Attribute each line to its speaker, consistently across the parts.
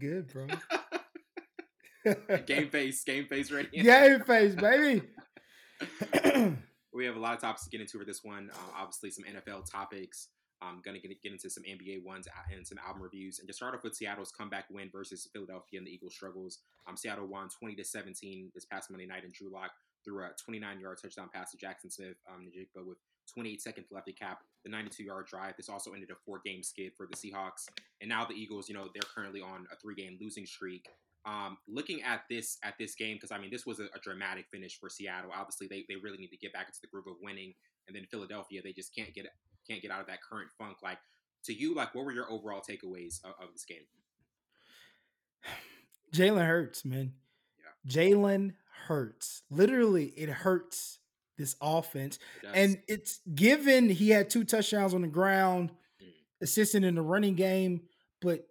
Speaker 1: good, bro.
Speaker 2: game face, game face ready.
Speaker 1: Game face, baby.
Speaker 2: we have a lot of topics to get into for this one. Uh, obviously, some NFL topics. I'm gonna get, get into some NBA ones and some album reviews. And to start off with Seattle's comeback win versus Philadelphia and the Eagles' struggles. Um, Seattle won 20 to 17 this past Monday night, and Drew Lock threw a 29 yard touchdown pass to Jaxon Smith um, with 28 seconds left to cap the 92 yard drive. This also ended a four game skid for the Seahawks. And now the Eagles, you know, they're currently on a three game losing streak. Um, looking at this at this game, because I mean, this was a, a, dramatic finish for Seattle. Obviously, they, they really need to get back into the groove of winning. And then Philadelphia, they just can't get can't get out of that current funk. Like to you, like what were your overall takeaways of, of this game?
Speaker 1: Jalen Hurts, man. Yeah. Jalen Hurts. Literally, it hurts this offense. It and it's given he had two touchdowns on the ground, mm. assisting in the running game, but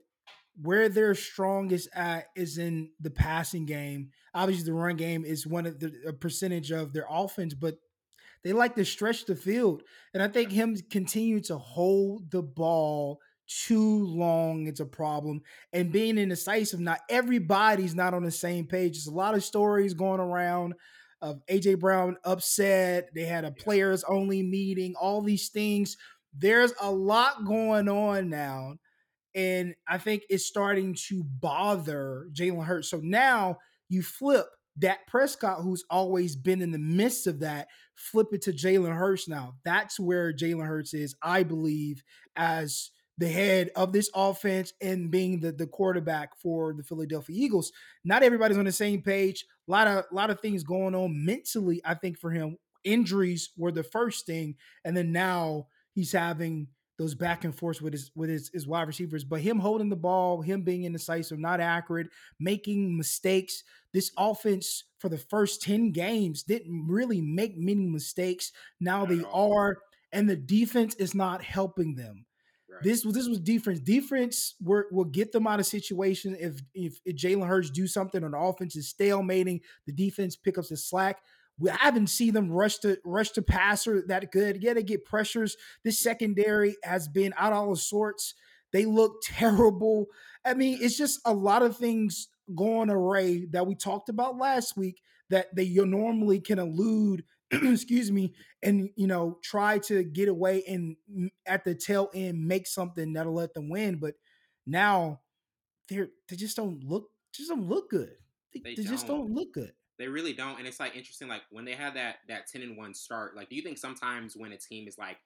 Speaker 1: where they're strongest at is in the passing game. Obviously, the run game is one of the percentage of their offense, but they like to stretch the field. And I think him continuing to hold the ball too long it's a problem and being indecisive not everybody's not on the same page there's a lot of stories going around of aj brown upset they had a players only meeting all these things. There's a lot going on now and i think it's starting to bother jalen hurts. So now you flip Dak Prescott, who's always been in the midst of that, flip it to Jalen Hurts now. That's where Jalen Hurts is, I believe, as the head of this offense and being the, the quarterback for the Philadelphia Eagles. Not everybody's on the same page. A lot of a lot of things going on mentally, I think, for him. Injuries were the first thing, and then now he's having those back and forth with his with his, his wide receivers. But him holding the ball, him being indecisive, not accurate, making mistakes. This offense for the first 10 games didn't really make many mistakes. Now they are, and the defense is not helping them. Right. This was this was defense. Defense were, will get them out of situation if if, if Jalen Hurts do something on the offense is stalemating, the defense pick up the slack. We haven't seen them rush to rush to passer that good. Yeah, they get pressures. This secondary has been out all sorts. They look terrible. I mean, it's just a lot of things going array that we talked about last week that they normally can elude excuse me, and you know, try to get away and mm, at the tail end make something that'll let them win. But now they're they just don't look just don't look good. They, they, they don't. just don't look good.
Speaker 2: They really don't. And it's like interesting, like when they had that that 10 and 1 start, like do you think sometimes when a team is like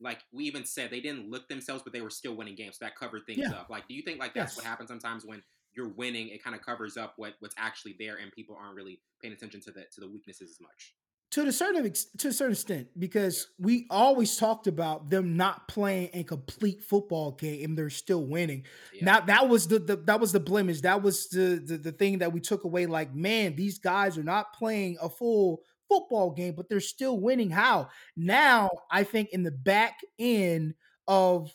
Speaker 2: like we even said they didn't look themselves, but they were still winning games. So that covered things yeah. up. Like, do you think like that's yes. what happens sometimes when you're winning? It kind of covers up what what's actually there, and people aren't really paying attention to the to the weaknesses as much
Speaker 1: to a certain to a certain extent because we always talked about them not playing a complete football game and they're still winning. Yeah. Now that was the, the, that was the blemish. That was the, the the thing that we took away. Like, man, these guys are not playing a full football game, but they're still winning. How now? I think in the back end of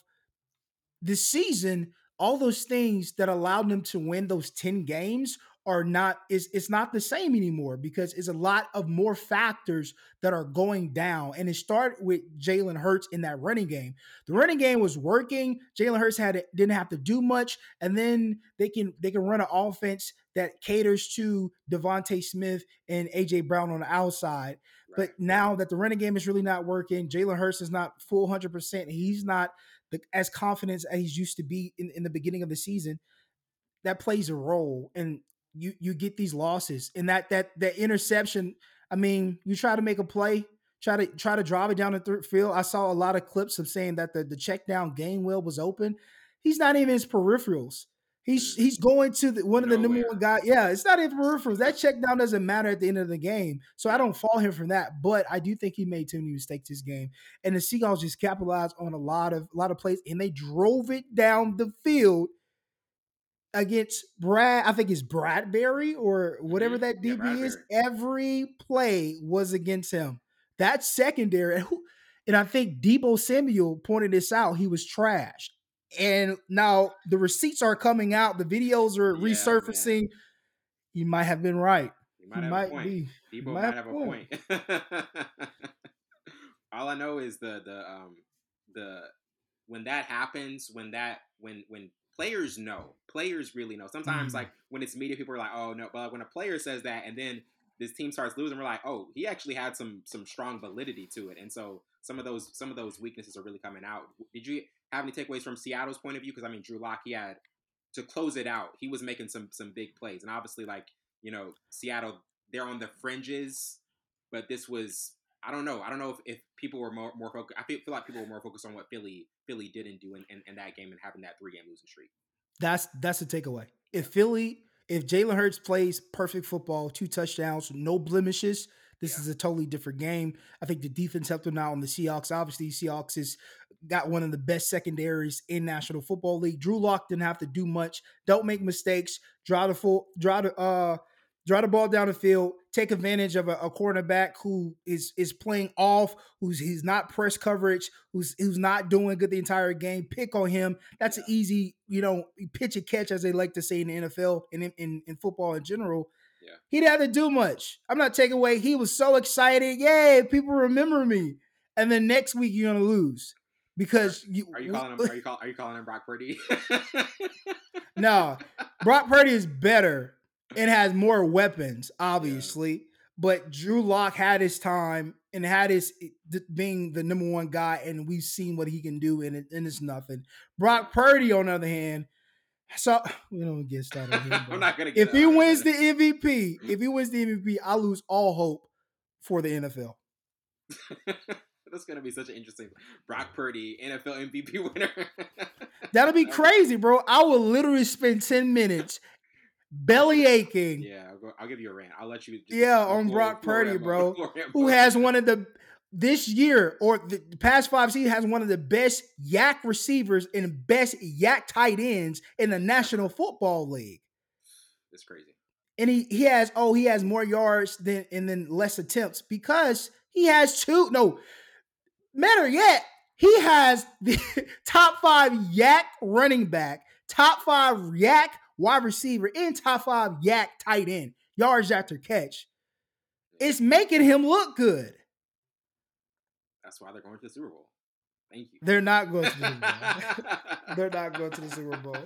Speaker 1: the season, all those things that allowed them to win those ten games are not is it's not the same anymore because it's a lot of more factors that are going down. And it started with Jalen Hurts in that running game. The running game was working. Jalen Hurts had didn't have to do much, and then they can they can run an offense that caters to DeVonta Smith and AJ Brown on the outside. Right. But now that the running game is really not working, Jalen Hurts is not full hundred percent. He's not the, as confident as he's used to be in, in the beginning of the season that plays a role. And you you get these losses and that that that interception. I mean, you try to make a play, try to try to drive it down the third field. I saw a lot of clips of saying that the the check down Gainwell was open. He's not even his peripherals. He's mm. he's going to the, one of the number one guy Yeah, it's not even peripherals. That check down doesn't matter at the end of the game. So I don't fault him for that. But I do think he made too many mistakes this game. And the Seagulls just capitalized on a lot of a lot of plays and they drove it down the field against Brad, I think it's Bradbury or whatever mm-hmm. that DB yeah, is. Every play was against him. That secondary, and I think Deebo Samuel pointed this out. He was trashed. And now the receipts are coming out. The videos are yeah, resurfacing. Man. He might have been right. He might, he might be.
Speaker 2: Deebo might, might have, have a point. point. All I know is the the um the when that happens, when that when when players know, players really know. Sometimes mm. like when it's media, people are like, oh no, but like, when a player says that, and then this team starts losing, we're like, oh, he actually had some some strong validity to it, and so some of those some of those weaknesses are really coming out. Did you have any takeaways from Seattle's point of view? Because I mean, Drew Lock, he had to close it out. He was making some some big plays, and obviously, like you know, Seattle, they're on the fringes, but this was I don't know. I don't know if, if people were more more focused. I feel, feel like people were more focused on what Philly Philly didn't do in, in, in that game and having that three game losing streak.
Speaker 1: That's that's the takeaway. If Philly, if Jalen Hurts plays perfect football, two touchdowns, no blemishes, this yeah. is a totally different game. I think the defense helped them out on the Seahawks. Obviously, Seahawks has got one of the best secondaries in National Football League. Drew Lock didn't have to do much. Don't make mistakes. Draw the full, draw the uh draw the ball down the field, take advantage of a, a, cornerback who is is playing off, who's he's not press coverage, who's who's not doing good the entire game. Pick on him. That's an easy, you know, pitch and catch, as they like to say in the NFL and in, in, in football in general. Yeah. He didn't have to do much. I'm not taking away. He was so excited. Yay, people remember me. And then next week you're gonna lose because
Speaker 2: you are you calling him are you, call, are you calling him Brock Purdy?
Speaker 1: no, Brock Purdy is better and has more weapons, obviously. Yeah. But Drew Lock had his time and had his eh, being the number one guy, and we've seen what he can do, and, it, and it's nothing. Brock Purdy, on the other hand, so we don't get started. Here, I'm not gonna. if he wins the MVP, if he wins the MVP, I lose all hope for the NFL.
Speaker 2: That's gonna be such an interesting Brock Purdy NFL MVP winner.
Speaker 1: That'll be crazy, bro. I will literally spend ten minutes belly aching.
Speaker 2: Yeah, I'll, go, I'll, give you a rant. I'll let you.
Speaker 1: Yeah, on Brock Purdy, bro, who has one of the this year or the past five seasons has one of the best YAC receivers and best YAC tight ends in the National Football League.
Speaker 2: It's crazy.
Speaker 1: And he he has oh he has more yards than and then less attempts because he has two no matter yet he has the top five YAC running back, top five YAC wide receiver, and top five yak tight end, yards after catch. It's making him look good.
Speaker 2: That's why they're going to the Super Bowl. Thank you.
Speaker 1: They're not going to the Super Bowl. they're not going to the Super Bowl.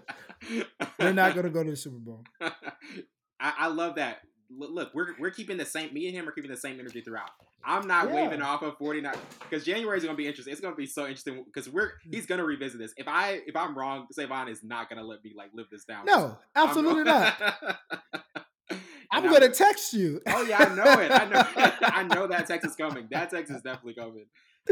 Speaker 1: They're not going to go to the Super Bowl.
Speaker 2: I, I love that look, we're we're keeping the same. Me and him are keeping the same energy throughout. I'm not yeah. waving off of 49 because January is gonna be interesting. It's gonna be so interesting because we're he's gonna revisit this. If I if I'm wrong, Savon is not gonna let me like live this down.
Speaker 1: No, absolutely not. I'm gonna text you.
Speaker 2: Oh yeah, I know it. I know. I know that text is coming. That text is definitely coming.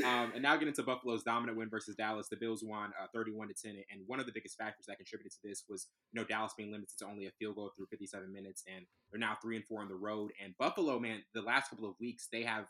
Speaker 2: Um, and now getting to Buffalo's dominant win versus Dallas, the Bills won uh, 31 to 10. And one of the biggest factors that contributed to this was, you know, Dallas being limited to only a field goal through 57 minutes, and they're now three and four on the road. And Buffalo, man, the last couple of weeks they have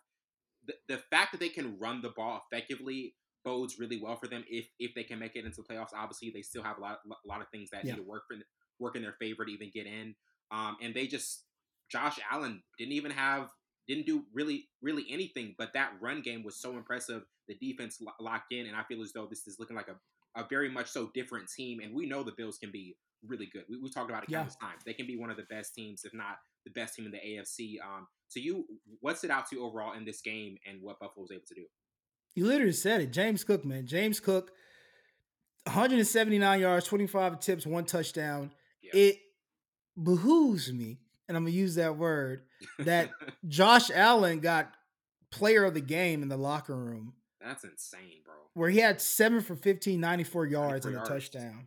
Speaker 2: the, the fact that they can run the ball effectively bodes really well for them if if they can make it into the playoffs. Obviously, they still have a lot a lot of things that yeah. need to work for, work in their favor to even get in. Um, and they just Josh Allen didn't even have didn't do really really anything. But that run game was so impressive. The defense lo- locked in, and I feel as though this is looking like a, a very much so different team. And we know the Bills can be really good. We, we talked about it yeah. countless times. They can be one of the best teams, if not the best team in the AFC. Um, so you, what stood out to you overall in this game, and what Buffalo was able to do?
Speaker 1: You literally said it, James Cook, man. James Cook, 179 yards, 25 attempts, one touchdown. Yeah. It behooves me and I'm gonna use that word, that Josh Allen got player of the game in the locker room.
Speaker 2: That's insane, bro.
Speaker 1: Where he had seven for 15, 94 yards 94 and a yards. touchdown.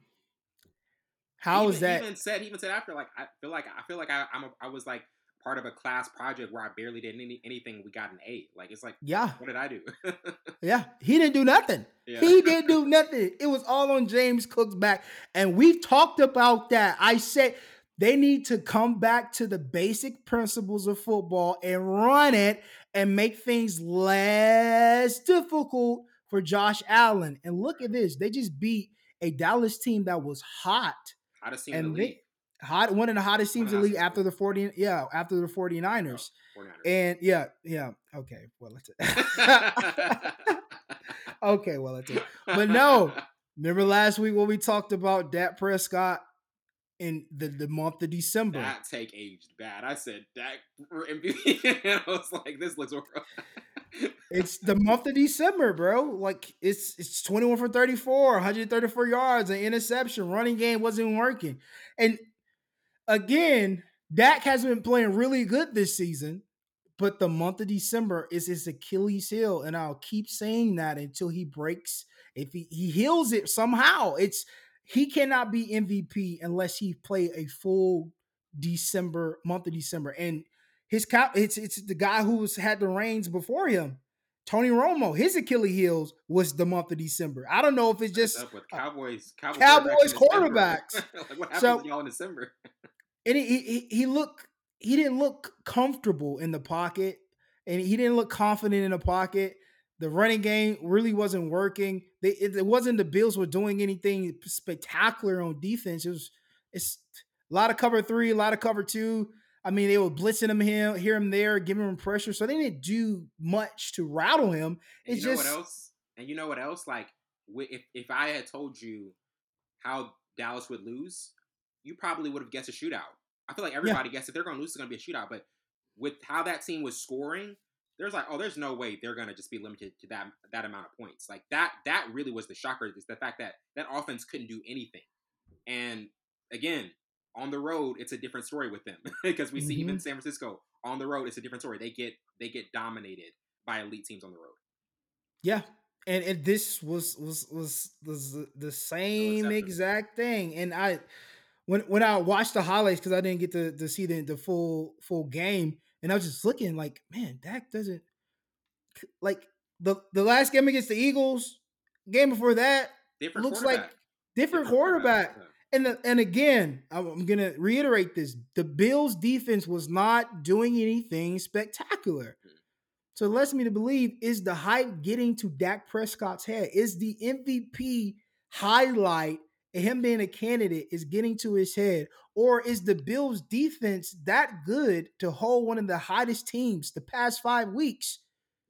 Speaker 1: How is that?
Speaker 2: He even said, he even said after, like, I feel like I feel like I, I'm a, I was like part of a class project where I barely did any, anything. We got an A. Like it's like, yeah, what did I do?
Speaker 1: yeah, he didn't do nothing. Yeah. He didn't do nothing. It was all on James Cook's back, and we've talked about that. I said they need to come back to the basic principles of football and run it and make things less difficult for Josh Allen. And look at this. They just beat a Dallas team that was hot.
Speaker 2: Hottest team and in the league.
Speaker 1: hot one of the hottest teams in the league after the 40 yeah, after the 49ers. Oh, 49ers. And yeah, yeah. Okay. Well, let's Okay, well, let's But no, remember last week when we talked about Dak Prescott in the, the month of December.
Speaker 2: That take aged bad. I said Dak for MVP, and I was like, this looks rough.
Speaker 1: it's the month of December, bro. Like it's it's 21 for 34, 134 yards, an interception, running game wasn't working. And again, Dak has been playing really good this season, but the month of December is his Achilles heel. And I'll keep saying that until he breaks. If he, he heals it somehow, it's he cannot be MVP unless he play a full December month of December. And his cap it's it's the guy who was had the reins before him. Tony Romo, his Achilles heels was the month of December. I don't know if it's just
Speaker 2: with Cowboys, Cowboys,
Speaker 1: Cowboys quarterbacks.
Speaker 2: like what happens so, y'all in December?
Speaker 1: and he, he he looked he didn't look comfortable in the pocket, and he didn't look confident in the pocket. The running game really wasn't working. They, it, it wasn't the Bills were doing anything spectacular on defense. It was it's a lot of cover three, a lot of cover two. I mean, they were blitzing him here, here and there, giving him pressure. So they didn't do much to rattle him. It's
Speaker 2: you know
Speaker 1: just
Speaker 2: what else? And you know what else? Like if if I had told you how Dallas would lose, you probably would have guessed a shootout. I feel like everybody yeah. guessed if they're going to lose, it's going to be a shootout. But with how that team was scoring, there's like, oh, there's no way they're going to just be limited to that that amount of points. Like that that really was the shocker is the fact that that offense couldn't do anything. And again, on the road, it's a different story with them because we mm-hmm. see even mm-hmm. San Francisco on the road, it's a different story. They get they get dominated by elite teams on the road.
Speaker 1: Yeah, and, and this was was was was the, the same exact thing. And I when when I watched the highlights because I didn't get to, to see the, the full full game, and I was just looking like, man, Dak doesn't like the the last game against the Eagles, game before that different looks like different, different quarterback. quarterback. And the, and again, I'm gonna reiterate this: the Bills' defense was not doing anything spectacular. Hmm. So it lets me to believe is the hype getting to Dak Prescott's head? Is the MVP highlight him being a candidate is getting to his head? Or is the Bills defense that good to hold one of the hottest teams the past five weeks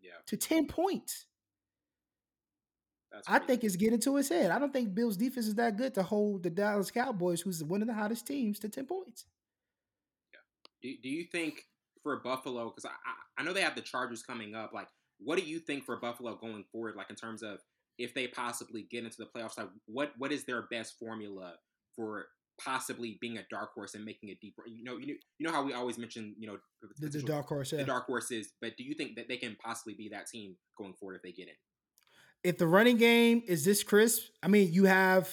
Speaker 2: yeah.
Speaker 1: to 10 points? I think it's getting to his head. I don't think Bills defense is that good to hold the Dallas Cowboys, who's one of the hottest teams, to 10 points.
Speaker 2: Yeah. Do, do you think for Buffalo, because I, I know they have the Chargers coming up, like, what do you think for Buffalo going forward, like in terms of if they possibly get into the playoffs, like what what is their best formula for possibly being a dark horse and making it deeper? You know, you know, you know how we always mention, you know,
Speaker 1: the, the dark horse, yeah.
Speaker 2: the dark horses. But do you think that they can possibly be that team going forward if they get in?
Speaker 1: If the running game is this crisp, I mean, you have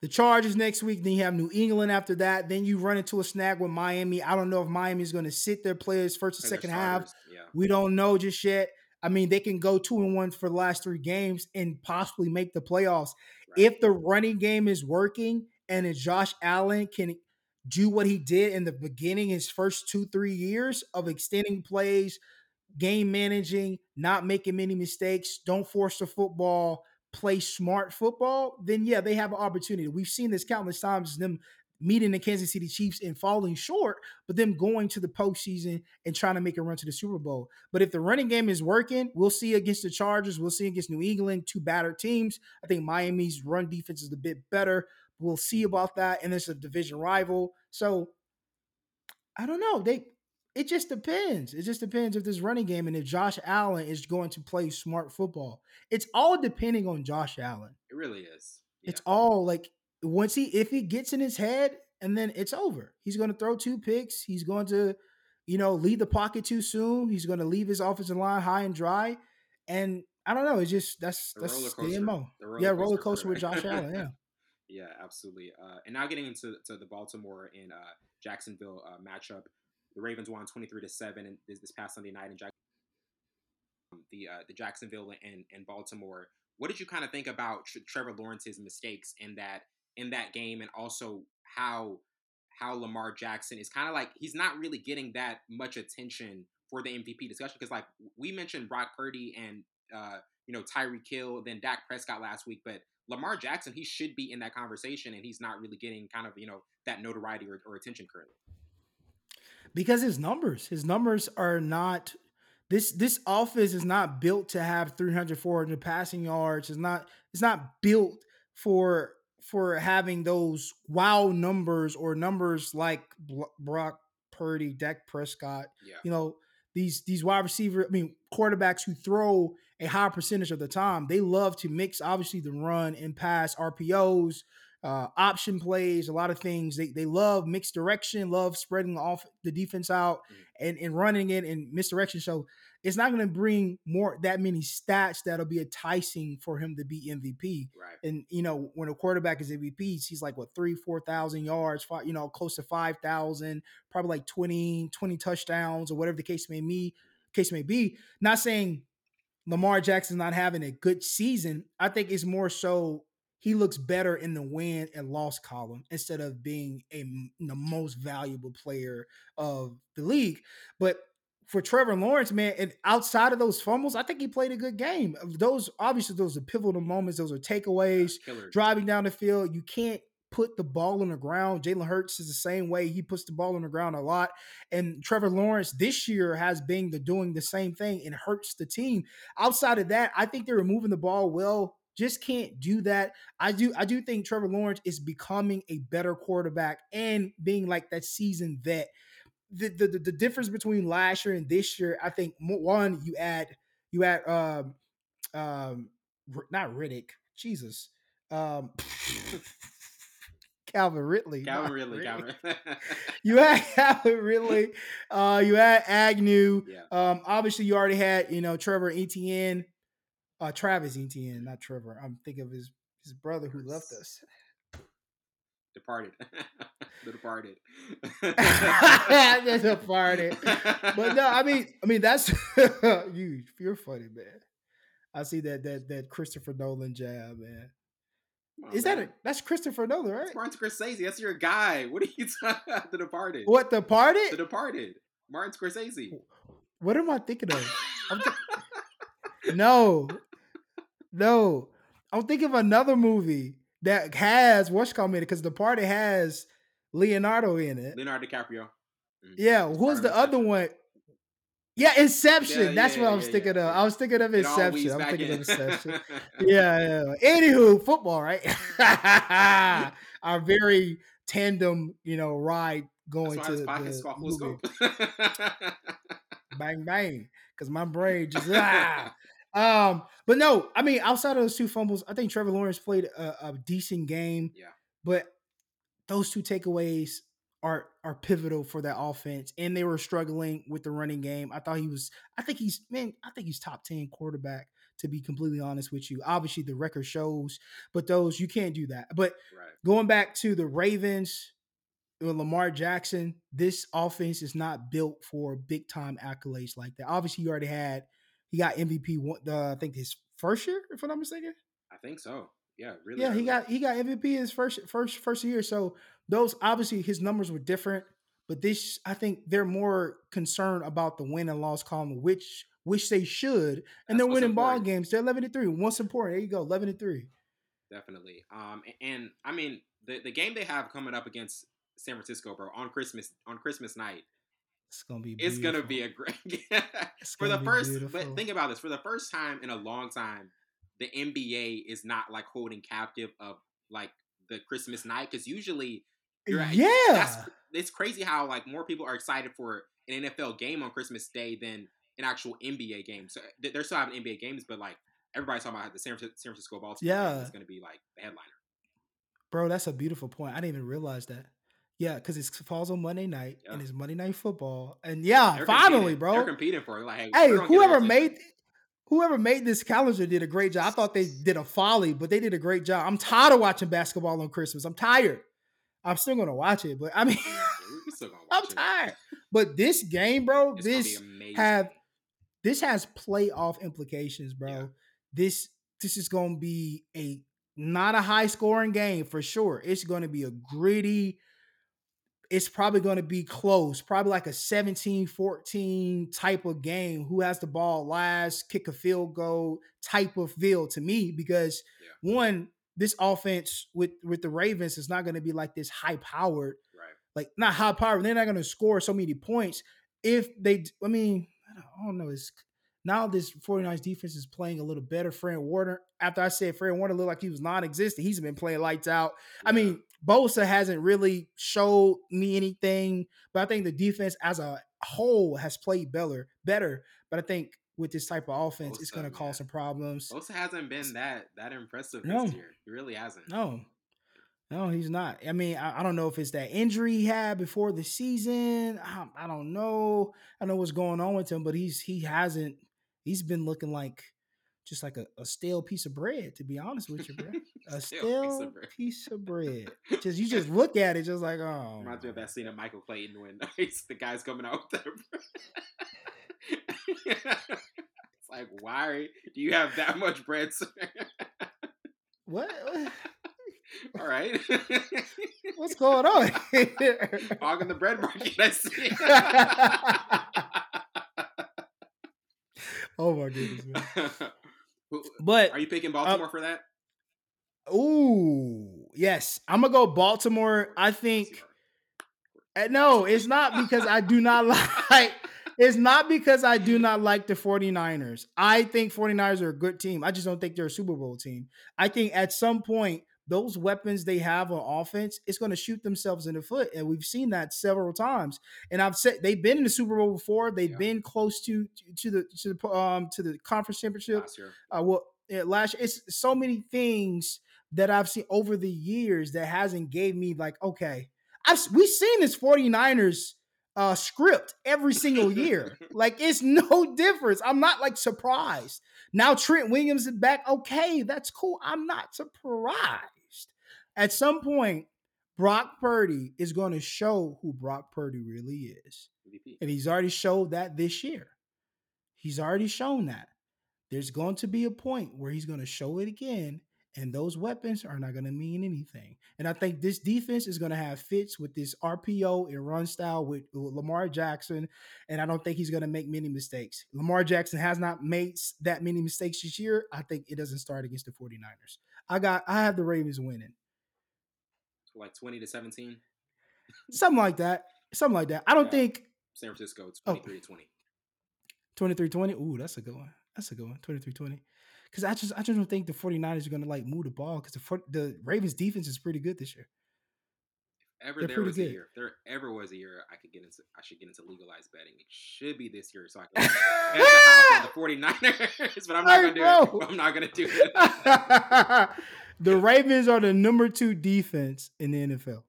Speaker 1: the Chargers next week, then you have New England after that. Then you run into a snag with Miami. I don't know if Miami is going to sit their players first and second half.
Speaker 2: Yeah.
Speaker 1: We don't know just yet. I mean, they can go two and one for the last three games and possibly make the playoffs. Right. If the running game is working and if Josh Allen can do what he did in the beginning, his first two, three years of extending plays, game managing, not making many mistakes, don't force the football, play smart football, then yeah, they have an opportunity. We've seen this countless times, them meeting the Kansas City Chiefs and falling short, but them going to the postseason and trying to make a run to the Super Bowl. But if the running game is working, we'll see against the Chargers, we'll see against New England, two battered teams. I think Miami's run defense is a bit better. We'll see about that. And it's a division rival. So I don't know. They it just depends. It just depends if this running game and if Josh Allen is going to play smart football. It's all depending on Josh Allen.
Speaker 2: It really is.
Speaker 1: Yeah. It's all like once he if he gets in his head and then it's over. He's going to throw two picks. He's going to, you know, leave the pocket too soon. He's going to leave his offensive line high and dry. And I don't know. It's just that's the that's the mo. Yeah, roller coaster with Josh Allen. Yeah.
Speaker 2: yeah, absolutely. Uh, and now getting into to the Baltimore and uh, Jacksonville uh, matchup, the Ravens won twenty three to seven this, this past Sunday night in Jack- the uh, the Jacksonville and and Baltimore. What did you kind of think about Trevor Lawrence's mistakes in that in that game, and also how how Lamar Jackson is kind of like he's not really getting that much attention for the MVP discussion because like we mentioned Brock Purdy and uh, you know Tyreek Hill, then Dak Prescott last week, but Lamar Jackson he should be in that conversation and he's not really getting kind of you know that notoriety or, or attention currently.
Speaker 1: Because his numbers his numbers are not this this office is not built to have 300 400 passing yards it's not it's not built for for having those wow numbers or numbers like Brock Purdy, Dak Prescott.
Speaker 2: Yeah.
Speaker 1: You know, these these wide receiver, I mean quarterbacks who throw a high percentage of the time, they love to mix obviously the run and pass RPOs, uh, option plays, a lot of things. They they love mixed direction, love spreading off the defense out mm. and, and running it in misdirection. So it's not going to bring more that many stats that'll be enticing for him to be MVP.
Speaker 2: Right.
Speaker 1: And you know, when a quarterback is MVP, he's like what three, four thousand yards, five, you know, close to five thousand, probably like 20, 20 touchdowns or whatever the case may be. Case may be. Not saying Lamar Jackson's not having a good season. I think it's more so he looks better in the win and loss column instead of being a the most valuable player of the league. But for Trevor Lawrence, man, and outside of those fumbles, I think he played a good game. Those obviously those are pivotal moments. Those are takeaways. Driving down the field, you can't put the ball on the ground. Jalen Hurts is the same way. He puts the ball on the ground a lot. And Trevor Lawrence this year has been the, doing the same thing and hurts the team. Outside of that, I think they're moving the ball well. Just can't do that. I do. I do think Trevor Lawrence is becoming a better quarterback and being like that seasoned vet the, the the difference between last year and this year, I think one you add you add um um not Riddick, Jesus, um Calvin Ridley,
Speaker 2: Calvin Ridley, Calvin.
Speaker 1: you had Calvin Ridley, uh, you had Agnew. Yeah. Um, obviously you already had you know Trevor Etienne, uh, Travis Etienne, not Trevor. I'm thinking of his his brother who left us.
Speaker 2: Departed. the Departed.
Speaker 1: the Departed. But no, I mean, I mean that's you. You're funny, man. I see that that that Christopher Nolan jab, man. On, Is man. that a, that's Christopher Nolan, right? That's
Speaker 2: Martin Scorsese. That's your guy. What are you talking about? The Departed.
Speaker 1: What Departed?
Speaker 2: The Departed. Martin Scorsese.
Speaker 1: What am I thinking of? th- no, no. I'm thinking of another movie that has what's called it because the party has Leonardo in it.
Speaker 2: Leonardo DiCaprio.
Speaker 1: Mm-hmm. Yeah, who's the other one? Yeah, Inception. Yeah, That's yeah, what I was yeah, thinking of. I was thinking of Inception. I'm thinking in. of Inception. yeah, yeah. Anywho, football, right? Our very tandem, you know, ride going to the movie. bang bang, because my brain just ah. Um, but no, I mean, outside of those two fumbles, I think Trevor Lawrence played a, a decent game.
Speaker 2: Yeah.
Speaker 1: But those two takeaways are are pivotal for that offense, and they were struggling with the running game. I thought he was. I think he's man. I think he's top ten quarterback. To be completely honest with you, obviously the record shows, but those you can't do that. But right. going back to the Ravens, with Lamar Jackson, this offense is not built for big time accolades like that. Obviously, you already had he got MVP. Uh, I think his first year, if I'm not mistaken.
Speaker 2: I think so. Yeah, really.
Speaker 1: Yeah, early. he got he got MVP his first first first year. So those obviously his numbers were different, but this I think they're more concerned about the win and loss column, which which they should, and That's they're winning ball games. They're eleven to three. What's important? There you go, eleven to three.
Speaker 2: Definitely. Um, and, and I mean the the game they have coming up against San Francisco, bro, on Christmas on Christmas night
Speaker 1: it's gonna be.
Speaker 2: Beautiful. It's gonna be a great. for the first, beautiful. but think about this: for the first time in a long time, the NBA is not like holding captive of like the Christmas night because usually,
Speaker 1: yeah,
Speaker 2: it's crazy how like more people are excited for an NFL game on Christmas Day than an actual NBA game. So they're still having NBA games, but like everybody's talking about the San Francisco Baltimore. Yeah, it's gonna be like the headliner.
Speaker 1: Bro, that's a beautiful point. I didn't even realize that. Yeah, because it falls on Monday night yeah. and it's Monday night football. And yeah, they're finally, bro.
Speaker 2: They're competing for it. Like, hey,
Speaker 1: whoever made whoever made this calendar did a great job. I thought they did a folly, but they did a great job. I'm tired of watching basketball on Christmas. I'm tired. I'm still gonna watch it, but I mean, I'm it. tired. But this game, bro, it's this have this has playoff implications, bro. Yeah. This this is gonna be a not a high scoring game for sure. It's gonna be a gritty it's probably going to be close, probably like a 17 14 type of game. Who has the ball last, kick a field goal type of feel to me, because yeah. one, this offense with with the Ravens is not going to be like this high powered,
Speaker 2: right?
Speaker 1: Like not high powered. They're not going to score so many points. If they, I mean, I don't, I don't know. It's now this 49ers defense is playing a little better. Fred Warner, after I said Fred Warner looked like he was non-existent, he's been playing lights out. Yeah. I mean, Bosa hasn't really showed me anything, but I think the defense as a whole has played better. Better, but I think with this type of offense, Bosa, it's going to cause some problems.
Speaker 2: Bosa hasn't been that that impressive no. this year. He really hasn't.
Speaker 1: No, no, he's not. I mean, I, I, don't know if it's that injury he had before the season. I, I don't know. I know what's going on with him, but he's he hasn't. He's been looking like just like a, a stale piece of bread, to be honest with you, bro. A stale, piece, of bread. piece of bread. just you just look at it, just like oh.
Speaker 2: Reminds me of that scene of Michael Clayton when the guy's coming out with it's like, why do you have that much bread, sir?
Speaker 1: what?
Speaker 2: All right.
Speaker 1: What's going on?
Speaker 2: Hog in the bread market, I see.
Speaker 1: oh my goodness, man. But
Speaker 2: are you picking Baltimore uh, for that?
Speaker 1: Ooh, yes. I'm gonna go Baltimore. I think uh, no, it's not because I do not like it's not because I do not like the 49ers. I think 49ers are a good team. I just don't think they're a Super Bowl team. I think at some point those weapons they have on offense, it's going to shoot themselves in the foot, and we've seen that several times. And I've said they've been in the Super Bowl before. They've yeah. been close to to the to the um to the conference championship. Last year. Uh, well, last year. it's so many things that I've seen over the years that hasn't gave me like okay, I've we've seen this 49ers uh, script every single year. like it's no difference. I'm not like surprised. Now Trent Williams is back. Okay, that's cool. I'm not surprised. At some point, Brock Purdy is going to show who Brock Purdy really is. MVP. And he's already showed that this year. He's already shown that. There's going to be a point where he's going to show it again, and those weapons are not going to mean anything. And I think this defense is going to have fits with this RPO and run style with, with Lamar Jackson. And I don't think he's going to make many mistakes. Lamar Jackson has not made that many mistakes this year. I think it doesn't start against the 49ers. I got I have the Ravens winning
Speaker 2: like 20 to 17?
Speaker 1: Something like that. Something like that. I don't yeah. think
Speaker 2: San Francisco 23 to 20.
Speaker 1: 23 20. Ooh, that's a good one. That's a good one. 23 20. Because I just I just don't think the 49ers are gonna like move the ball because the the Ravens defense is pretty good this year.
Speaker 2: Ever They're there was good. a year, if there ever was a year I could get into I should get into legalized betting. It should be this year so I can the, the 49ers, but I'm not gonna do it. I'm not gonna do it.
Speaker 1: the Ravens are the number two defense in the NFL.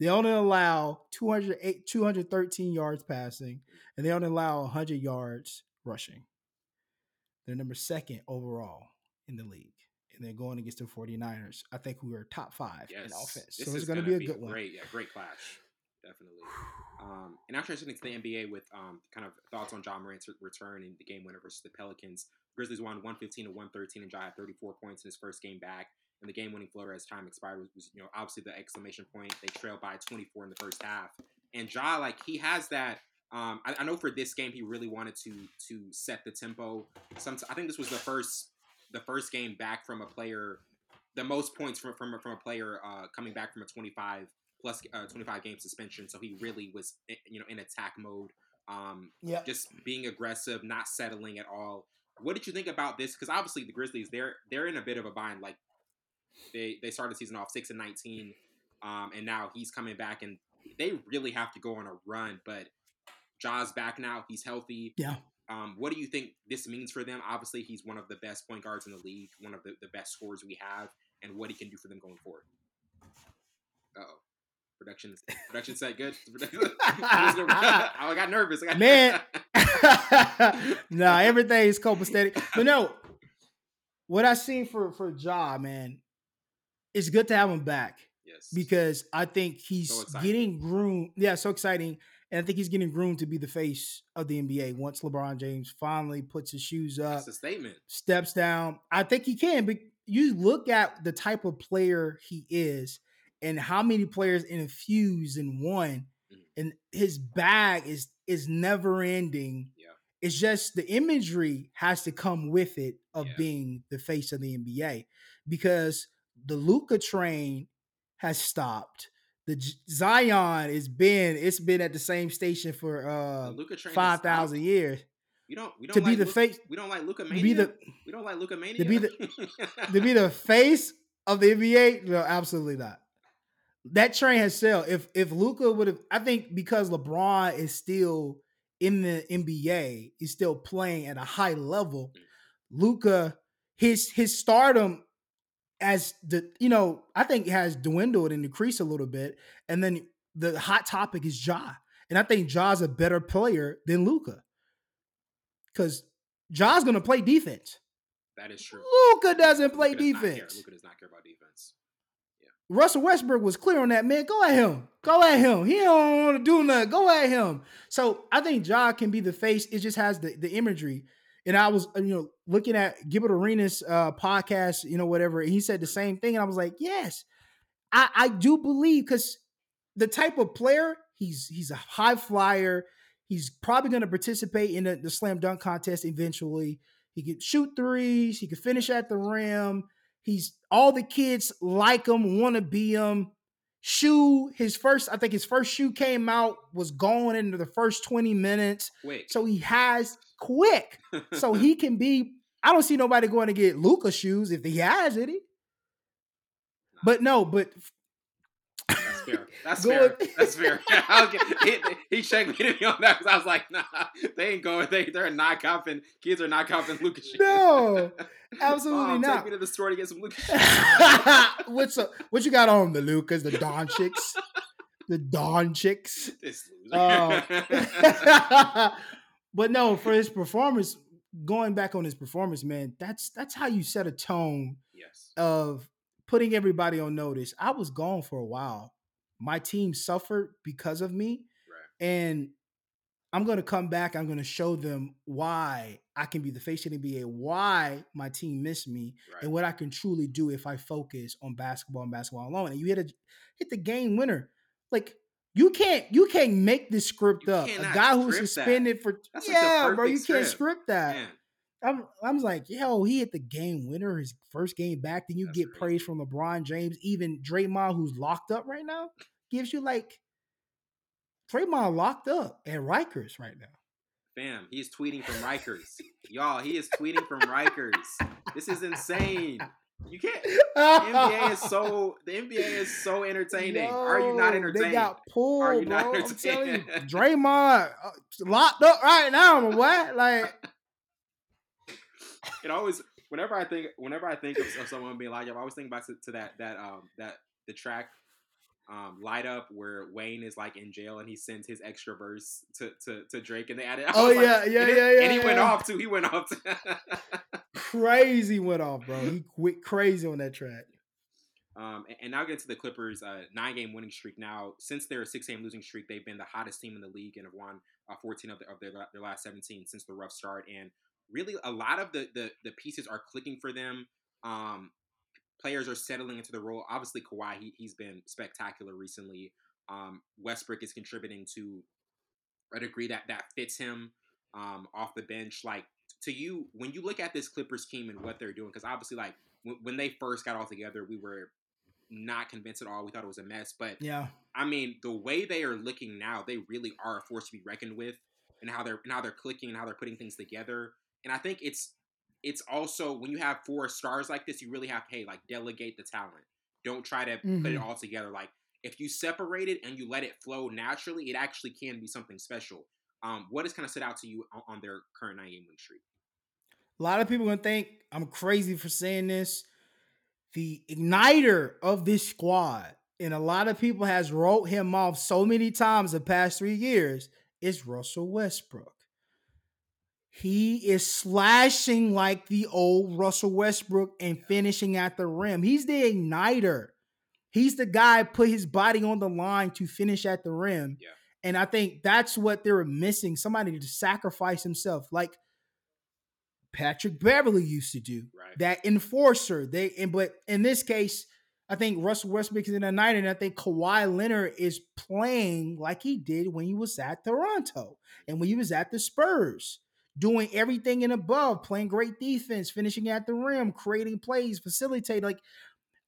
Speaker 1: They only allow 208, 213 yards passing, and they only allow 100 yards rushing. They're number second overall in the league. And they're going against the 49ers. I think we are top five yes, in offense. So it's going to be a good
Speaker 2: one.
Speaker 1: Great,
Speaker 2: yeah, great clash. Definitely. Um, and now transitioning to the NBA with um, kind of thoughts on Ja Morant's return in the game winner versus the Pelicans. Grizzlies won 115 to 113, and Ja had 34 points in his first game back. And the game-winning floater as time expired was, was, you know, obviously the exclamation point. They trailed by 24 in the first half. And Ja, like, he has that. Um, I, I, know for this game he really wanted to to set the tempo. Some, I think this was the first the first game back from a player, the most points from from, from a player uh, coming back from a 25 plus uh, 25 game suspension. So he really was, eh, you know, in attack mode. Um, yeah. Just being aggressive, not settling at all. What did you think about this? Because obviously the Grizzlies, they're they're in a bit of a bind. Like they they started the season off six and 19, um, and now he's coming back, and they really have to go on a run. But Ja's back now; he's healthy.
Speaker 1: Yeah.
Speaker 2: Um, what do you think this means for them? Obviously, he's one of the best point guards in the league, one of the, the best scorers we have, and what he can do for them going forward. Uh oh. Production, production set good. I got nervous. I got
Speaker 1: Man, no, everything is copacetic. But no, what I seen for for Ja, man, it's good to have him back.
Speaker 2: Yes,
Speaker 1: because I think he's so getting groomed. Yeah, so exciting, and I think he's getting groomed to be the face of the NBA once LeBron James finally puts his shoes up.
Speaker 2: That's a statement.
Speaker 1: Steps down. I think he can. But you look at the type of player he is and how many players infuse in one, mm. and his bag is is never ending.
Speaker 2: Yeah.
Speaker 1: It's just the imagery has to come with it of yeah. being the face of the NBA because the Luka train has stopped. The Zion is been it's been at the same station for uh five thousand years.
Speaker 2: We don't. We don't
Speaker 1: to
Speaker 2: like
Speaker 1: be the face.
Speaker 2: We don't like Luka Mania. Be the, we don't like Luka Mania.
Speaker 1: To be the to be the face of the NBA. No, absolutely not. that train has sailed. If if Luka would have, I think because LeBron is still in the NBA, he's still playing at a high level. Luka, his his stardom as the you know, I think has dwindled and decreased a little bit. And then the hot topic is Ja. And I think Ja's a better player than Luka. Because Ja's gonna play defense.
Speaker 2: That is true.
Speaker 1: Luka doesn't play Luka defense.
Speaker 2: Luka does not care about defense.
Speaker 1: Yeah. Russell Westbrook was clear on that, man. Go at him. Go at him. He don't want to do nothing. Go at him. So I think Ja can be the face. It just has the, the imagery. And I was, you know, looking at Gilbert Arenas' uh, podcast, you know, whatever. And he said the same thing. And I was like, yes, I, I do believe because the type of player he's he's a high flyer. He's probably going to participate in the, the slam dunk contest eventually. He could shoot threes. He could finish at the rim. He's all the kids like him, want to be him. Shoe, his first, I think his first shoe came out was going into the first 20 minutes.
Speaker 2: Wait.
Speaker 1: So he has quick. so he can be. I don't see nobody going to get Luka shoes if he has it. But no, but that's
Speaker 2: fair. That's fair. That's fair. he, he checkmated me on that because I was like, nah, they ain't going. They they're not confident. Kids are not confident Lucas. Shoes.
Speaker 1: No, absolutely
Speaker 2: Mom,
Speaker 1: not.
Speaker 2: Take me to the store to get some Lucas.
Speaker 1: What's up? What you got on the Lucas? The Dončićs. The Dončićs. Uh, but no, for his performance, going back on his performance, man, that's that's how you set a tone.
Speaker 2: Yes.
Speaker 1: Of putting everybody on notice. I was gone for a while my team suffered because of me.
Speaker 2: Right.
Speaker 1: And I'm going to come back. I'm going to show them why I can be the face of the NBA, why my team missed me, right. and what I can truly do if I focus on basketball and basketball alone. And you hit a hit the game winner. Like you can't you can't make this script
Speaker 2: you
Speaker 1: up. A guy who's suspended that. for
Speaker 2: That's
Speaker 1: yeah,
Speaker 2: like
Speaker 1: bro. You
Speaker 2: script.
Speaker 1: can't script that. Man. I'm, I was like, yo, he hit the game winner, his first game back. Then you That's get crazy. praise from LeBron James, even Draymond, who's locked up right now, gives you like Draymond locked up at Rikers right now.
Speaker 2: Fam, he's tweeting from Rikers. Y'all, he is tweeting from Rikers. This is insane. You can't. The NBA is so. The NBA is so entertaining. Are you not entertained?
Speaker 1: They got pulled, Are you bro. Not I'm telling you, Draymond uh, locked up right now. What? Like,
Speaker 2: it always. Whenever I think, whenever I think of, of someone being like, I always think back to, to that that um that the track um, light up where Wayne is like in jail and he sends his extra verse to to, to Drake and they added.
Speaker 1: Oh yeah,
Speaker 2: like,
Speaker 1: yeah, yeah, yeah.
Speaker 2: And he
Speaker 1: yeah.
Speaker 2: went off too. He went off.
Speaker 1: crazy went off, bro. He went crazy on that track.
Speaker 2: Um, and, and, now get to the Clippers' uh, nine-game winning streak. Now, since their six-game losing streak, they've been the hottest team in the league and have won uh, 14 of, the, of their, their last 17 since the rough start. And really, a lot of the the, the pieces are clicking for them. Um, players are settling into the role. Obviously, Kawhi he, he's been spectacular recently. Um, Westbrook is contributing to a degree that that fits him um, off the bench. Like to you, when you look at this Clippers team and what they're doing, because obviously, like w- when they first got all together, we were not convinced at all. We thought it was a mess, but
Speaker 1: yeah,
Speaker 2: I mean, the way they are looking now, they really are a force to be reckoned with, and how they're and how they're clicking and how they're putting things together. And I think it's it's also when you have four stars like this, you really have to hey like delegate the talent. Don't try to mm-hmm. put it mm-hmm. all together. Like if you separate it and you let it flow naturally, it actually can be something special. Um, what has kind of stood out to you on, on their current nine game win streak?
Speaker 1: A lot of people gonna think I'm crazy for saying this. The igniter of this squad, and a lot of people has wrote him off so many times the past three years, is Russell Westbrook. He is slashing like the old Russell Westbrook and finishing at the rim. He's the igniter. He's the guy put his body on the line to finish at the rim.
Speaker 2: Yeah.
Speaker 1: And I think that's what they were missing. Somebody to sacrifice himself, like Patrick Beverley used to do.
Speaker 2: Right.
Speaker 1: That enforcer. They and but in this case, I think Russell Westbrook is in a night, and I think Kawhi Leonard is playing like he did when he was at Toronto and when he was at the Spurs doing everything and above, playing great defense, finishing at the rim, creating plays, facilitating. Like,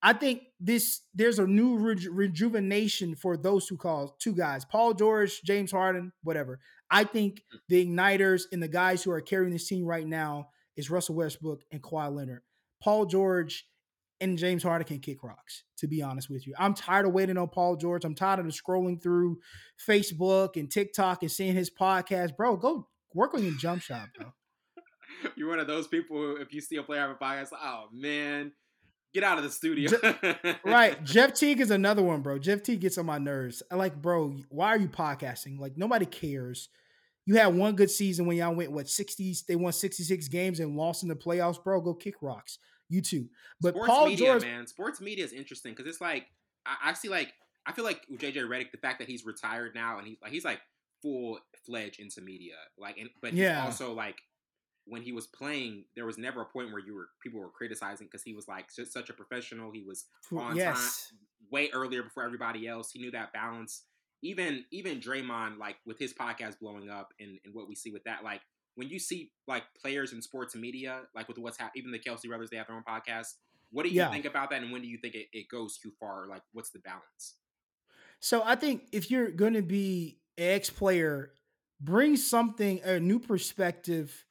Speaker 1: I think this there's a new reju- rejuvenation for those two calls, two guys, Paul George, James Harden, whatever. I think hmm. the igniters and the guys who are carrying this team right now is Russell Westbrook and Kawhi Leonard. Paul George and James Harden can kick rocks, to be honest with you. I'm tired of waiting on Paul George. I'm tired of scrolling through Facebook and TikTok and seeing his podcast. Bro, go work on your jump shot, bro.
Speaker 2: You're one of those people who, if you see a player have a podcast, like, oh man, get out of the studio.
Speaker 1: Je- right. Jeff Teague is another one, bro. Jeff Teague gets on my nerves. I like, bro, why are you podcasting? Like, nobody cares. You had one good season when y'all went, what, 60s? They won 66 games and lost in the playoffs, bro. Go kick rocks. You too. But
Speaker 2: Sports
Speaker 1: Paul
Speaker 2: media,
Speaker 1: George,
Speaker 2: man. Sports media is interesting because it's like, I, I see like, I feel like JJ Redick, the fact that he's retired now and he's like, he's like full fledged into media. Like, and, but he's
Speaker 1: Yeah.
Speaker 2: also like, when he was playing, there was never a point where you were people were criticizing because he was like such a professional. He was on
Speaker 1: yes.
Speaker 2: way earlier before everybody else. He knew that balance. Even even Draymond, like with his podcast blowing up and, and what we see with that, like when you see like players in sports media, like with what's happening, even the Kelce brothers, they have their own podcast. What do you
Speaker 1: Yeah.
Speaker 2: think about that, and when do you think it, it goes too far? Like, what's the balance?
Speaker 1: So I think if you're going to be ex player, bring something, a new perspective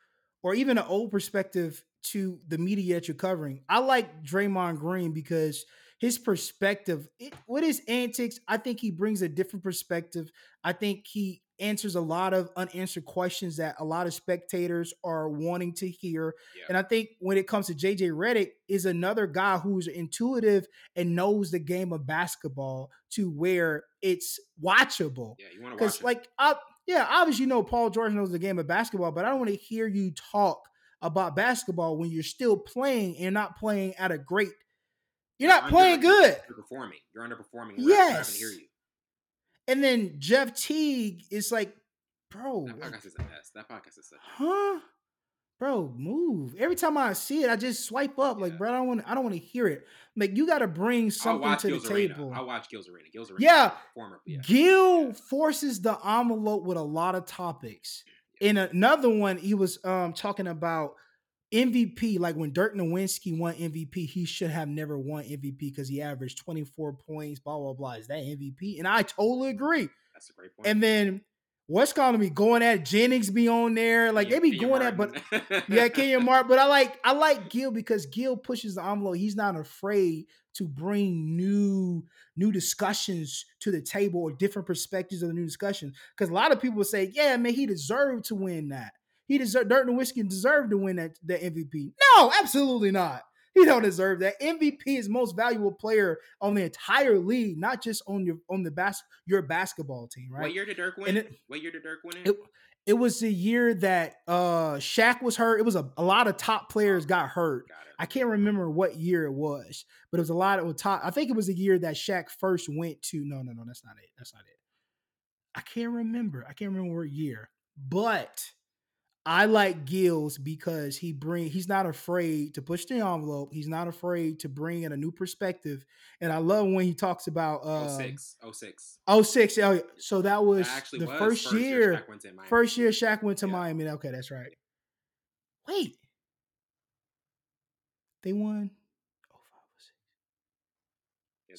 Speaker 1: or even an old perspective to the media that you're covering. I like Draymond Green because his perspective, it, with his antics, I think he brings a different perspective. I think he answers a lot of unanswered questions that a lot of spectators are wanting to hear.
Speaker 2: Yeah.
Speaker 1: And I think when it comes to JJ Redick, is another guy who's intuitive and knows the game of basketball to where it's watchable.
Speaker 2: Yeah, you want to watch
Speaker 1: Because
Speaker 2: it.
Speaker 1: like I yeah, obviously you know Paul George knows the game of basketball, but I don't want to hear you talk about basketball when you're still playing and not playing at a great you're not
Speaker 2: under-
Speaker 1: playing good.
Speaker 2: You're underperforming. You're underperforming. we're not- not
Speaker 1: Yes.
Speaker 2: gonna hear you.
Speaker 1: And then Jeff Teague is like, bro,
Speaker 2: That podcast is a mess. That podcast is such. A,
Speaker 1: huh? Bro, move. Every time I see it, I just swipe up. Like, bro, I don't want I don't want to hear it. Like, you gotta bring something to the
Speaker 2: Gil's Arena.
Speaker 1: table.
Speaker 2: I'll watch Gil's Arena. Gil's Arena.
Speaker 1: Yeah.
Speaker 2: Former. Yeah.
Speaker 1: Gil
Speaker 2: Yeah.
Speaker 1: forces the envelope with a lot of topics. In another one, he was um talking about MVP. Like when Dirk Nowitzki won MVP, he should have never won MVP because he averaged 24 points, blah, blah, blah. Is that MVP? And I totally agree.
Speaker 2: That's a great point.
Speaker 1: And then what's calling me going at Jennings be on there. Like they be going at, but
Speaker 2: Martin.
Speaker 1: yeah, Kenyon Mark. But I like I like Gil because Gil pushes the envelope. He's not afraid to bring new new discussions to the table or different perspectives of the new discussion. Because a lot of people say, yeah, man, he deserved to win that. He deserved Dirk Nowitzki deserved to win that, that MVP. No, absolutely not. He don't deserve that. MVP is most valuable player on the entire league, not just on your on the bas- your basketball team, right?
Speaker 2: What year did Dirk win? It,
Speaker 1: it-
Speaker 2: what year did Dirk win it?
Speaker 1: it, it was the year that uh Shaq was hurt. It was a, a lot of top players got hurt.
Speaker 2: Got.
Speaker 1: I can't remember what year it was, but it was a lot of top. I think it was the year that Shaq first went to. No, no, no, that's not it. That's not it. I can't remember. I can't remember what year. But I like Gills because he bring he's not afraid to push the envelope. He's not afraid to bring in a new perspective. And I love when he talks about um,
Speaker 2: 06. 06.
Speaker 1: 06. Oh, yeah. So that was
Speaker 2: That actually
Speaker 1: the
Speaker 2: was
Speaker 1: first, year.
Speaker 2: Shaq went to Miami.
Speaker 1: First year Shaq went to
Speaker 2: Yeah.
Speaker 1: Miami. Okay, that's right. Wait. They won. Oh, five, oh, six.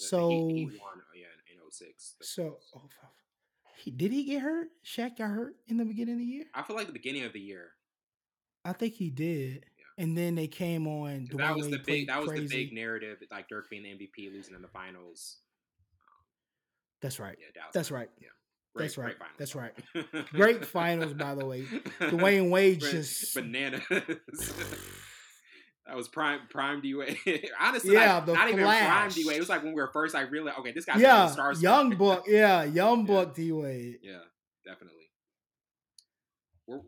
Speaker 2: Yeah,
Speaker 1: so-
Speaker 2: Heat, Heat won, oh, yeah, in 06.
Speaker 1: So, oh, five. He, did he get hurt? Shaq got hurt in the beginning of the year?
Speaker 2: I feel like the beginning of the year.
Speaker 1: I think he did.
Speaker 2: Yeah.
Speaker 1: And then they came on.
Speaker 2: That was the big. That was
Speaker 1: crazy.
Speaker 2: the big narrative. Like Dirk being the MVP, losing in the finals.
Speaker 1: That's right.
Speaker 2: Yeah.
Speaker 1: That's right.
Speaker 2: Yeah,
Speaker 1: That's right.
Speaker 2: Great
Speaker 1: That's right.
Speaker 2: the way.
Speaker 1: Great finals, by the way. Dwyane Wade just
Speaker 2: bananas. that was prime prime D Wade. Honestly,
Speaker 1: Yeah,
Speaker 2: like, not even prime
Speaker 1: Flash.
Speaker 2: D Wade. It was like when we were first like really okay. This guy's
Speaker 1: yeah,
Speaker 2: star.
Speaker 1: young book. Yeah, young
Speaker 2: Yeah.
Speaker 1: book D Wade.
Speaker 2: Yeah, definitely. We're,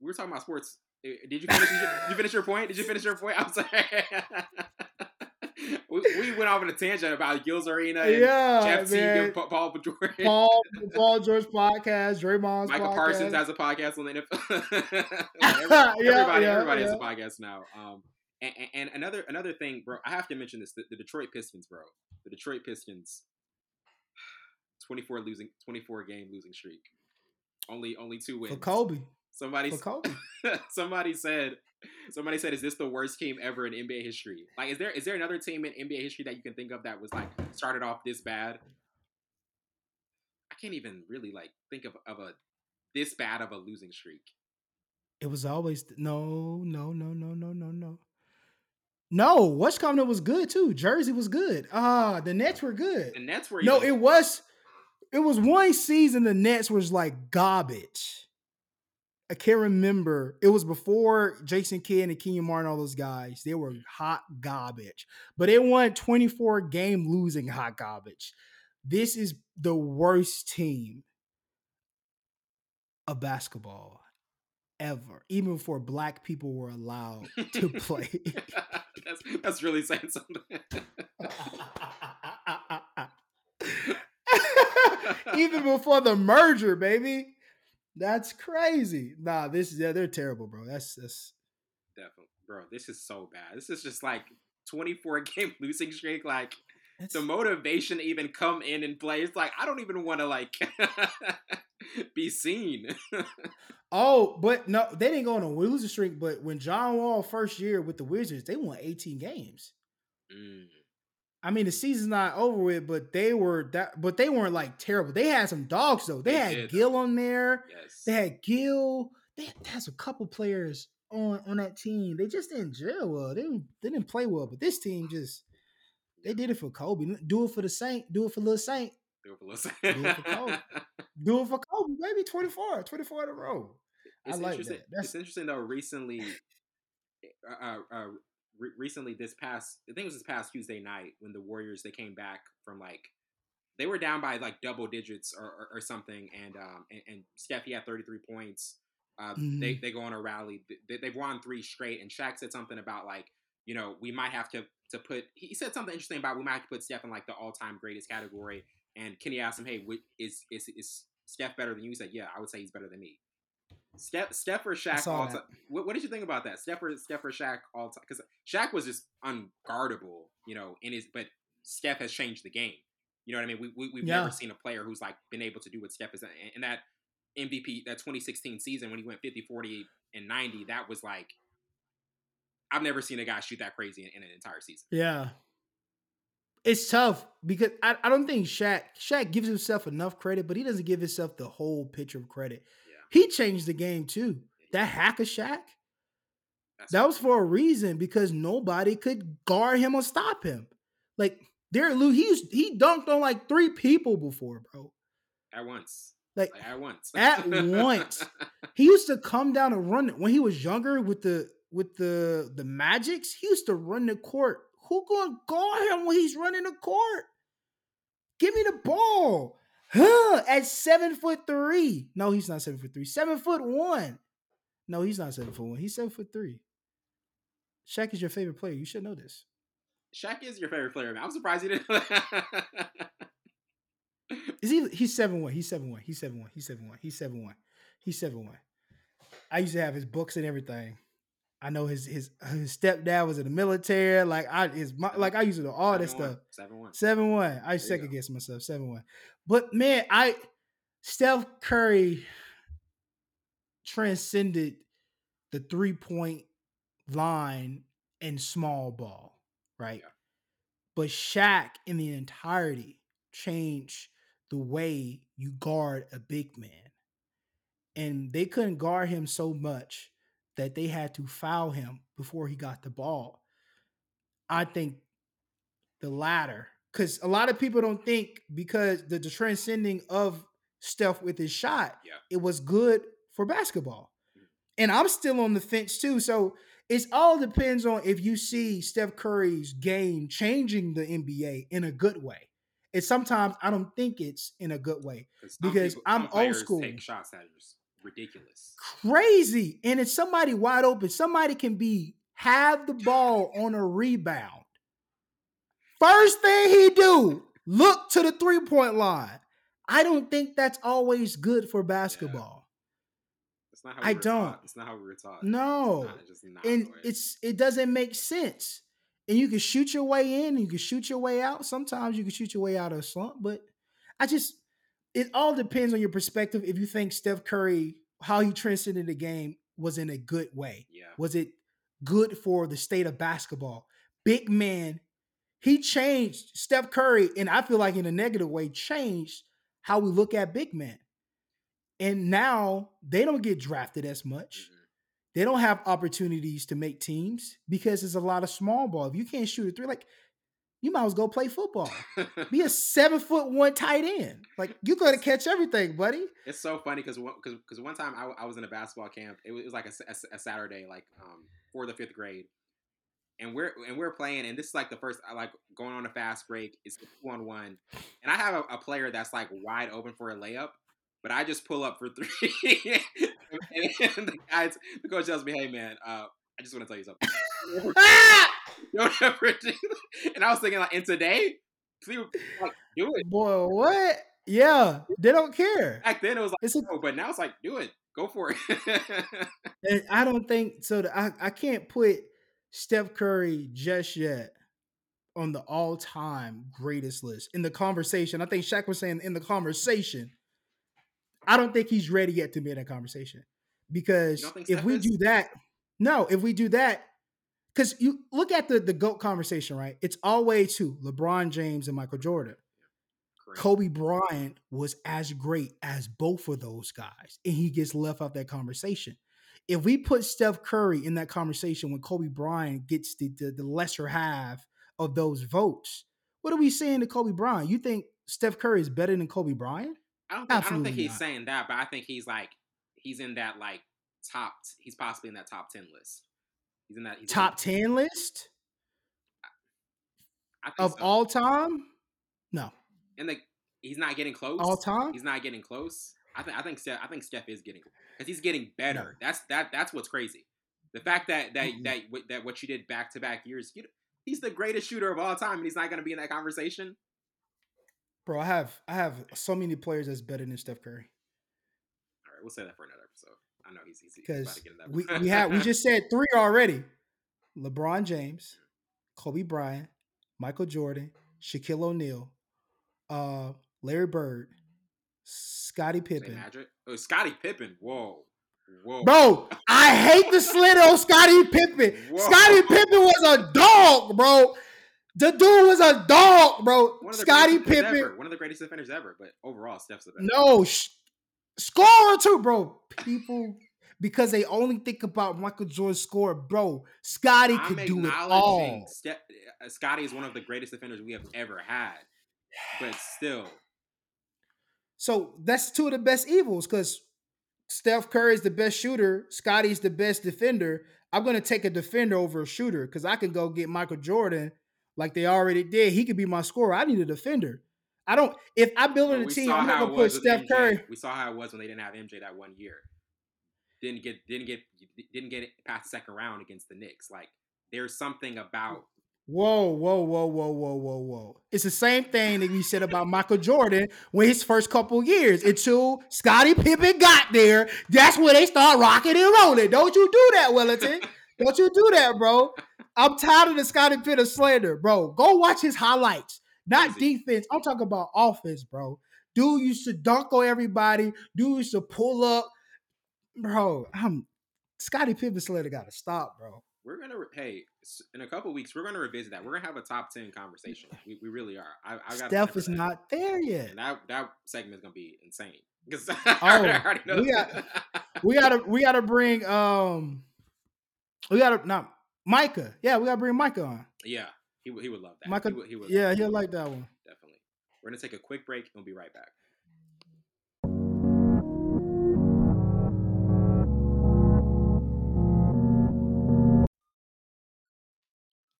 Speaker 2: we were talking about sports. Did you finish? your, did you finish your point? Did you finish your point? I'm sorry. we, we went off on a tangent about Gil's Arena and
Speaker 1: Yeah,
Speaker 2: Jeff Teague
Speaker 1: man.
Speaker 2: and Paul George.
Speaker 1: Paul, Paul George podcast, Draymond's
Speaker 2: Michael
Speaker 1: podcast.
Speaker 2: Parsons has a podcast on the NFL.
Speaker 1: Yeah,
Speaker 2: everybody,
Speaker 1: yeah,
Speaker 2: everybody has a
Speaker 1: yeah.
Speaker 2: podcast now. Um, and, and- another another thing, bro. I have to mention this: the, the Detroit Pistons, bro. The Detroit Pistons, twenty four losing, twenty four game losing streak. Only only two wins.
Speaker 1: for Kobe.
Speaker 2: Somebody
Speaker 1: For Kobe.
Speaker 2: somebody said somebody said is this the worst team ever in NBA history? Like is there is there another team in NBA history that you can think of that was like started off this bad? I can't even really like think of of a this bad of a losing streak.
Speaker 1: It was always no, no, no, no, no, no, no. No, What's coming was good too. Jersey was good. Ah, the Nets were good.
Speaker 2: The Nets were
Speaker 1: no. Even- it was. It was one season. The Nets was like garbage. I can't remember. It was before Jason Kidd and Kenyon Martin, and all those guys. They were hot garbage. But it won 24 game losing hot garbage. This is the worst team of basketball ever, even before black people were allowed to play.
Speaker 2: that's, that's really saying something.
Speaker 1: even before the merger, baby. That's crazy. Nah, this yeah, they're terrible, bro. That's that's
Speaker 2: definitely, bro. This is so bad. This is just like 24 game losing streak. Like it's, the motivation to even come in and play. It's like I don't even want to like be seen.
Speaker 1: oh, but no, they didn't go on a losing streak. But when John Wall first year with the Wizards, they won 18 games. Mm. I mean, the season's not over with, but they were that, but they weren't like terrible. They had some dogs though. They, they had did. Gil on there. Yes. They had Gil. They had, they a couple players on on that team. They just didn't gel well. They didn't, they didn't play well. But this team just they did it for Kobe. Do it for the Saint. Do it for Little Saint.
Speaker 2: Do it for Little Saint. Do it for
Speaker 1: Kobe. do it for Kobe. Maybe 24, 24 in a row.
Speaker 2: It's I like interesting. that. That's, it's interesting though. Recently, uh, uh, uh re- recently this past I think it was this past Tuesday night when the Warriors they came back from like they were down by like double digits or, or, or something, and um and, and Steph he had 33 points. Uh, mm-hmm. They they go on a rally. They, they've won three straight, and Shaq said something about like you know we might have to to put. He said something interesting about we might have to put Steph in like the all time greatest category. And Kenny asked him, "Hey, is is is Steph better than you?" He said, "Yeah, I would say he's better than me." Steph, Steph or Shaq all time. What, what, did you think about that? Steph or Steph or Shaq all time? Because Shaq was just unguardable, you know, in his. But Steph has changed the game. You know what I mean? We, we we've yeah. never seen a player who's like been able to do what Steph is. And that MVP, that 2016 season when he went 50, 40, and 90, that was like I've never seen a guy shoot that crazy in, in an entire season.
Speaker 1: Yeah. It's tough because I, I don't think Shaq Shaq gives himself enough credit, but he doesn't give himself the whole picture of credit. He changed the game too. That hack of Shaq, That's that was for a reason because nobody could guard him or stop him. Like Derek Lou, he used, he dunked on like three people before, bro.
Speaker 2: At once.
Speaker 1: Like,
Speaker 2: like at once.
Speaker 1: at once. He used to come down and run when he was younger with the with the the Magics. He used to run the court. Who gonna guard him when he's running the court? Give me the ball. Huh, at seven foot three. No, he's not seven foot three. Seven foot one. No, he's not seven foot one. He's seven foot three. Shaq is your favorite player. You should know this.
Speaker 2: Shaq is your favorite player. I'm surprised you didn't.
Speaker 1: is he? He's seven one. He's seven one. He's seven one. He's seven one. He's seven one. He's seven one. I used to have his books and everything. I know his his his stepdad was in the military. Like I his like I used to know all that stuff.
Speaker 2: Seven one.
Speaker 1: Seven one. I second guess myself. Seven one. But man, I Steph Curry transcended the three point line in small ball, right? Yeah. But Shaq in the entirety changed the way you guard a big man. And they couldn't guard him so much that they had to foul him before he got the ball. I think the latter, because a lot of people don't think because the, the transcending of stuff with his shot,
Speaker 2: yeah.
Speaker 1: it was good for basketball. Mm-hmm. And I'm still on the fence too. So it all depends on if you see Steph Curry's game changing the NBA in a good way. And sometimes I don't think it's in a good way because people, I'm old school.
Speaker 2: Take shots that ridiculous.
Speaker 1: Crazy. And it's somebody wide open. Somebody can be have the ball on a rebound. First thing he do, look to the three-point line. I don't think that's always good for basketball.
Speaker 2: Yeah. I we don't. Taught. It's not how we were taught.
Speaker 1: No. It's and it's it doesn't make sense. And you can shoot your way in, and you can shoot your way out. Sometimes you can shoot your way out of a slump, but I just it all depends on your perspective. If you think Steph Curry, how he transcended the game was in a good way.
Speaker 2: Yeah.
Speaker 1: Was it good for the state of basketball? Big man, he changed Steph Curry, and I feel like in a negative way, changed how we look at big men. And now they don't get drafted as much. Mm-hmm. they don't have opportunities to make teams because there's a lot of small ball. If you can't shoot a three, like you might as well go play football. Be a seven foot one tight end. Like you're going to catch everything, buddy.
Speaker 2: It's so funny because because because one time I, I was in a basketball camp. It was, it was like a, a, a, Saturday, like um, for the fifth grade, and we're and we're playing, and this is like the first like going on a fast break. It's two on one, and I have a, a player that's like wide open for a layup, but I just pull up for three, and, and the guys, the coach tells me, "Hey man, uh, I just want to tell you something." Don't ever do And I was thinking like, and today, please like, do it.
Speaker 1: Boy, what? Yeah, they don't care.
Speaker 2: Back then it was like, it's a, no, but now it's like, do it, go for it.
Speaker 1: and I don't think so. I I can't put Steph Curry just yet on the all-time greatest list in the conversation. I think Shaq was saying in the conversation. I don't think he's ready yet to be in that conversation because if we is? do that, no, if we do that, because you look at the the goat conversation, right? It's always who LeBron James and Michael Jordan. Great. Kobe Bryant was as great as both of those guys, and he gets left out that conversation. If we put Steph Curry in that conversation when Kobe Bryant gets the, the, the lesser half of those votes, what are we saying to Kobe Bryant? You think Steph Curry is better than Kobe Bryant?
Speaker 2: I don't think, I don't think he's not. saying that, but I think he's like he's in that like top. He's possibly in that top ten list. He's in that he's
Speaker 1: top
Speaker 2: in
Speaker 1: ten list of so. all time. No,
Speaker 2: and like he's not getting close.
Speaker 1: All time,
Speaker 2: he's not getting close. I think I think Steph, I think Steph is getting because he's getting better. No. That's that that's what's crazy. The fact that that mm-hmm. that that what you did back to back years, you, he's the greatest shooter of all time, and he's not going to be in that conversation.
Speaker 1: Bro, I have I have so many players that's better than Steph Curry.
Speaker 2: All right, we'll say that for another. I know he's easy
Speaker 1: because we we have we just said three already: LeBron James, Kobe Bryant, Michael Jordan, Shaquille O'Neal, uh, Larry Bird, Scottie Pippen.
Speaker 2: Oh, Scottie Pippen. Whoa. Whoa.
Speaker 1: Bro, I hate the slit on Scottie Pippen. Scottie Pippen was a dog, bro. The dude was a dog, bro. Scottie Pippen.
Speaker 2: Ever. One of the greatest defenders ever, but overall, Steph's the best.
Speaker 1: No, sh- Scorer too, bro. People because they only think about Michael Jordan's score, bro. Scottie could do it all.
Speaker 2: Uh, is one of the greatest defenders we have ever had, but still.
Speaker 1: So that's two of the best evils because Steph Curry is the best shooter. Scottie's the best defender. I'm gonna take a defender over a shooter because I can go get Michael Jordan like they already did. He could be my scorer. I need a defender. I don't. If I build a team, I'm not gonna put Steph
Speaker 2: MJ.
Speaker 1: Curry.
Speaker 2: We saw how it was when they didn't have MJ that one year. Didn't get didn't get didn't get past the second round against the Knicks. Like there's something about.
Speaker 1: Whoa, whoa, whoa, whoa, whoa, whoa, whoa! It's the same thing that we said about Michael Jordan when his first couple years until Scottie Pippen got there. That's when they start rocking and rolling. Don't you do that, Wellington? Don't you do that, bro? I'm tired of the Scottie Pippen slander, bro. Go watch his highlights. Not defense. I'm talking about offense, bro. Dude used to dunk on everybody. Dude used to pull up. Bro, I'm Scottie Pippen Slater got to stop, bro.
Speaker 2: We're gonna hey, in a couple weeks, we're gonna revisit that. We're gonna have a top ten conversation. We, we really are. I, I
Speaker 1: got Steph is not there yet.
Speaker 2: And that that segment is gonna be insane. Because
Speaker 1: oh, we got we gotta we gotta bring um we gotta not Micah. Yeah, we gotta bring Micah on.
Speaker 2: Yeah, he, he would love that.
Speaker 1: Michael,
Speaker 2: he would, he
Speaker 1: would yeah, he'll like that one.
Speaker 2: Definitely. We're gonna take a quick break and we'll be right back.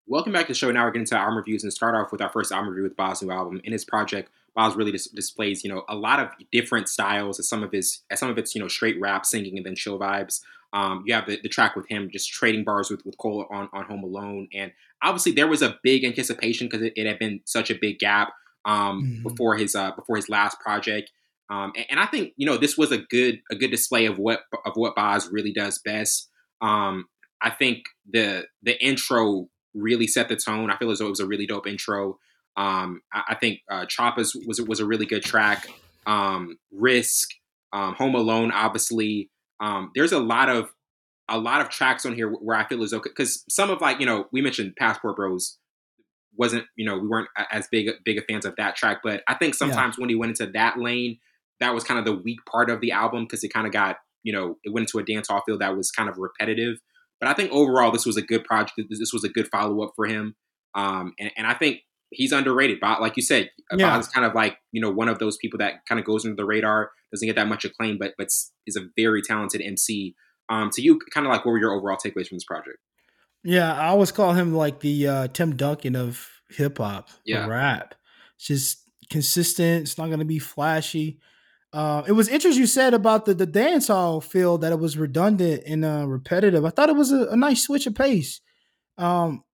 Speaker 2: Welcome back to the show. Now we're getting to album reviews and start off with our first album review with Bas' new album. In his project, Bas' really dis- displays, you know, a lot of different styles. As some of his, as some of it's, you know, straight rap, singing, and then chill vibes. Um, you have the, the track with him just trading bars with with Cole on on Home Alone, and obviously there was a big anticipation because it, it, had been such a big gap um, mm-hmm. before his uh, before his last project. Um, and, and, I think you know this was a good a good display of what of what Bas really does best. Um, I think the the intro really set the tone. I feel as though it was a really dope intro. Um, I, I, think uh, Choppas was was a really good track. Um, Risk, um, Home Alone, obviously. Um, there's a lot of a lot of tracks on here where I feel as though because some of like you know we mentioned Passport Bros wasn't you know we weren't as big big a fans of that track, but I think sometimes yeah. when he went into that lane, that was kind of the weak part of the album because it kind of got you know, it went into a dance hall feel that was kind of repetitive. But I think overall, this was a good project. This was a good follow up for him. Um, and, and I think he's underrated. But like you said, yeah. is kind of like you know one of those people that kind of goes under the radar, doesn't get that much acclaim, but but is a very talented MC. Um, to you, kind of like what were your overall takeaways from this project?
Speaker 1: Yeah, I always call him like the uh, Tim Duncan of hip hop, yeah, rap. It's just consistent. It's not going to be flashy. Uh, it was interesting you said about the the dance hall feel that it was redundant and uh, repetitive. I thought it was a, a nice switch of pace. Um,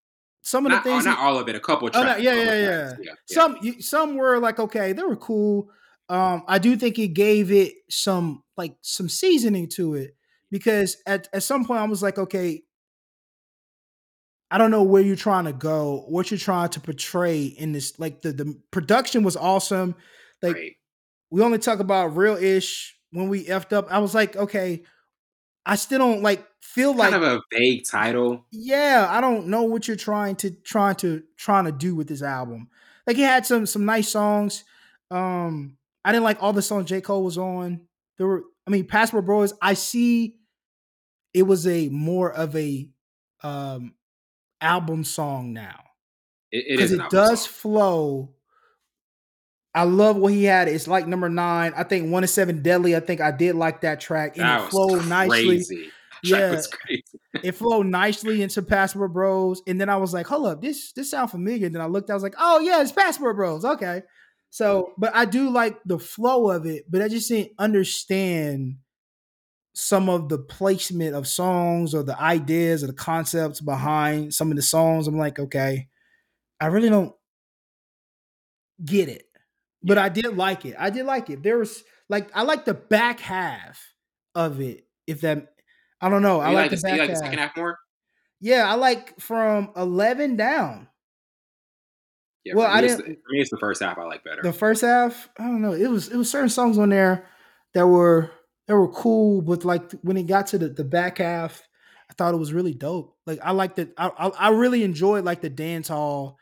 Speaker 1: some of
Speaker 2: not,
Speaker 1: the things,
Speaker 2: not all of it, a couple of tracks. Oh, no,
Speaker 1: yeah, yeah, yeah, yeah, Some some were like okay, they were cool. Um, I do think it gave it some like some seasoning to it because at at some point I was like, okay, I don't know where you're trying to go, what you're trying to portray in this. Like the the production was awesome. Like right. we only talk about real ish when we effed up. I was like, okay, I still don't like feel
Speaker 2: kind
Speaker 1: like
Speaker 2: kind of a vague title.
Speaker 1: Yeah, I don't know what you're trying to trying to trying to do with this album. Like he had some some nice songs. Um, I didn't like all the songs J Cole was on. There were, I mean, Passport Bros. I see it was a more of a um album song now.
Speaker 2: Because
Speaker 1: it, it, it does song. flow. I love what he had. It's like number nine. I think one of seven deadly. I think I did like that track. And that it flowed nicely. Yeah, it flowed nicely into Passport Bros. And then I was like, hold up, this this sound familiar. And then I looked, I was like, oh yeah, it's Passport Bros. Okay. So, but I do like the flow of it, but I just didn't understand some of the placement of songs or the ideas or the concepts behind some of the songs. I'm like, okay, I really don't get it. But I did like it. I did like it. There was like I like the back half of it. If that I don't know. I like, like, the, back
Speaker 2: like
Speaker 1: half.
Speaker 2: the second half more.
Speaker 1: Yeah, I like from eleven down.
Speaker 2: Yeah, well, I didn't. For me, it's the first half I like better.
Speaker 1: The first half, I don't know. It was it was certain songs on there that were that were cool, but like when it got to the, the back half, I thought it was really dope. Like I liked it. I, I, I really enjoyed like the dance hall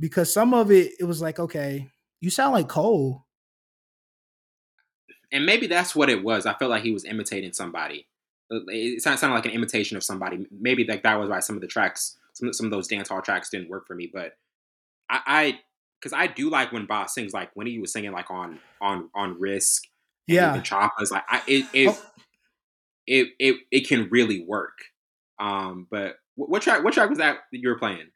Speaker 1: because some of it it was like okay, you sound like Cole.
Speaker 2: And maybe that's what it was. I felt like he was imitating somebody. Uh, it sounded like an imitation of somebody. Maybe like that was why some of the tracks, some some of those dance hall tracks didn't work for me. But I, because I, I, do like when Bas sings, like when he was singing like on on on Risk
Speaker 1: yeah,
Speaker 2: choppers. Like I, it, it, oh. it, it, it can really work. Um, but what track? What track was that you were playing?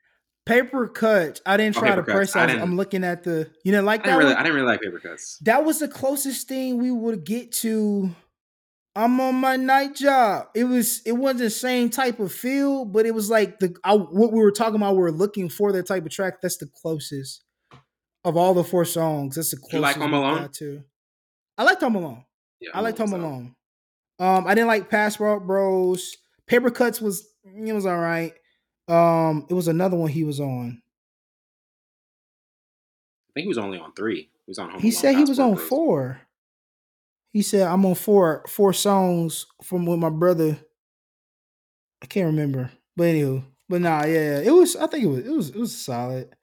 Speaker 1: Paper cuts. I didn't oh, try to press. I am looking at the. You didn't like
Speaker 2: that. I didn't, really, I didn't really like paper cuts.
Speaker 1: That was the closest thing we would get to. I'm on my night job. It was. It wasn't the same type of feel, but it was like the I, what we were talking about. We are looking for that type of track. That's the closest of all the four songs. That's the closest. You
Speaker 2: like Home Alone?
Speaker 1: too. I like Home Alone. Yeah, I like Home Alone. Um, I didn't like Passport Bros. Paper Cuts was it was all right. Um, it was another one he was on.
Speaker 2: I think he was only on three. He was on.
Speaker 1: Home he said he was on four. He said I'm on four four songs from with my brother. I can't remember, but anywho, but nah, yeah, it was. I think it was. It was. It was solid.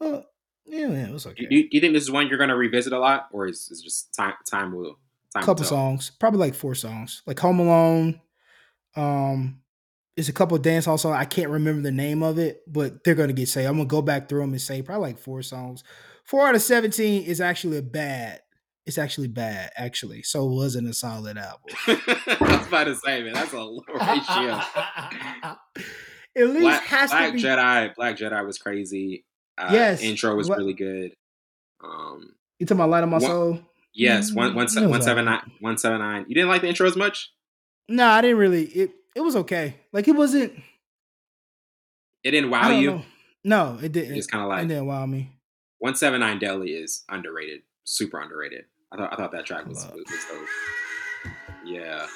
Speaker 1: Uh, yeah, yeah, it was okay.
Speaker 2: Do you, do you think this is one you're going to revisit a lot, or is it just time time will?
Speaker 1: Time couple songs, probably like four songs, like Home Alone. Um, it's a couple dance hall songs. I can't remember the name of it, but they're gonna get saved. I'm gonna go back through them and say probably like four songs. Four out of seventeen is actually a bad. It's actually bad, actually. So it wasn't a solid album.
Speaker 2: I was about to say, man, that's a low ratio.
Speaker 1: At least Black, has
Speaker 2: Black
Speaker 1: to be.
Speaker 2: Jedi. Black Jedi was crazy. Uh, yes, intro was what? really good. Um,
Speaker 1: you talking about Light of My one, Soul?
Speaker 2: Yes, one one one seven nine one seven nine. You didn't like the intro as much?
Speaker 1: No, I didn't really. It it was okay. Like it wasn't.
Speaker 2: It didn't wow you.
Speaker 1: Know. No, it didn't.
Speaker 2: It's kind of like
Speaker 1: it didn't wow me.
Speaker 2: One seven nine Deli is underrated, super underrated. I thought I thought that track was was, was dope. Yeah.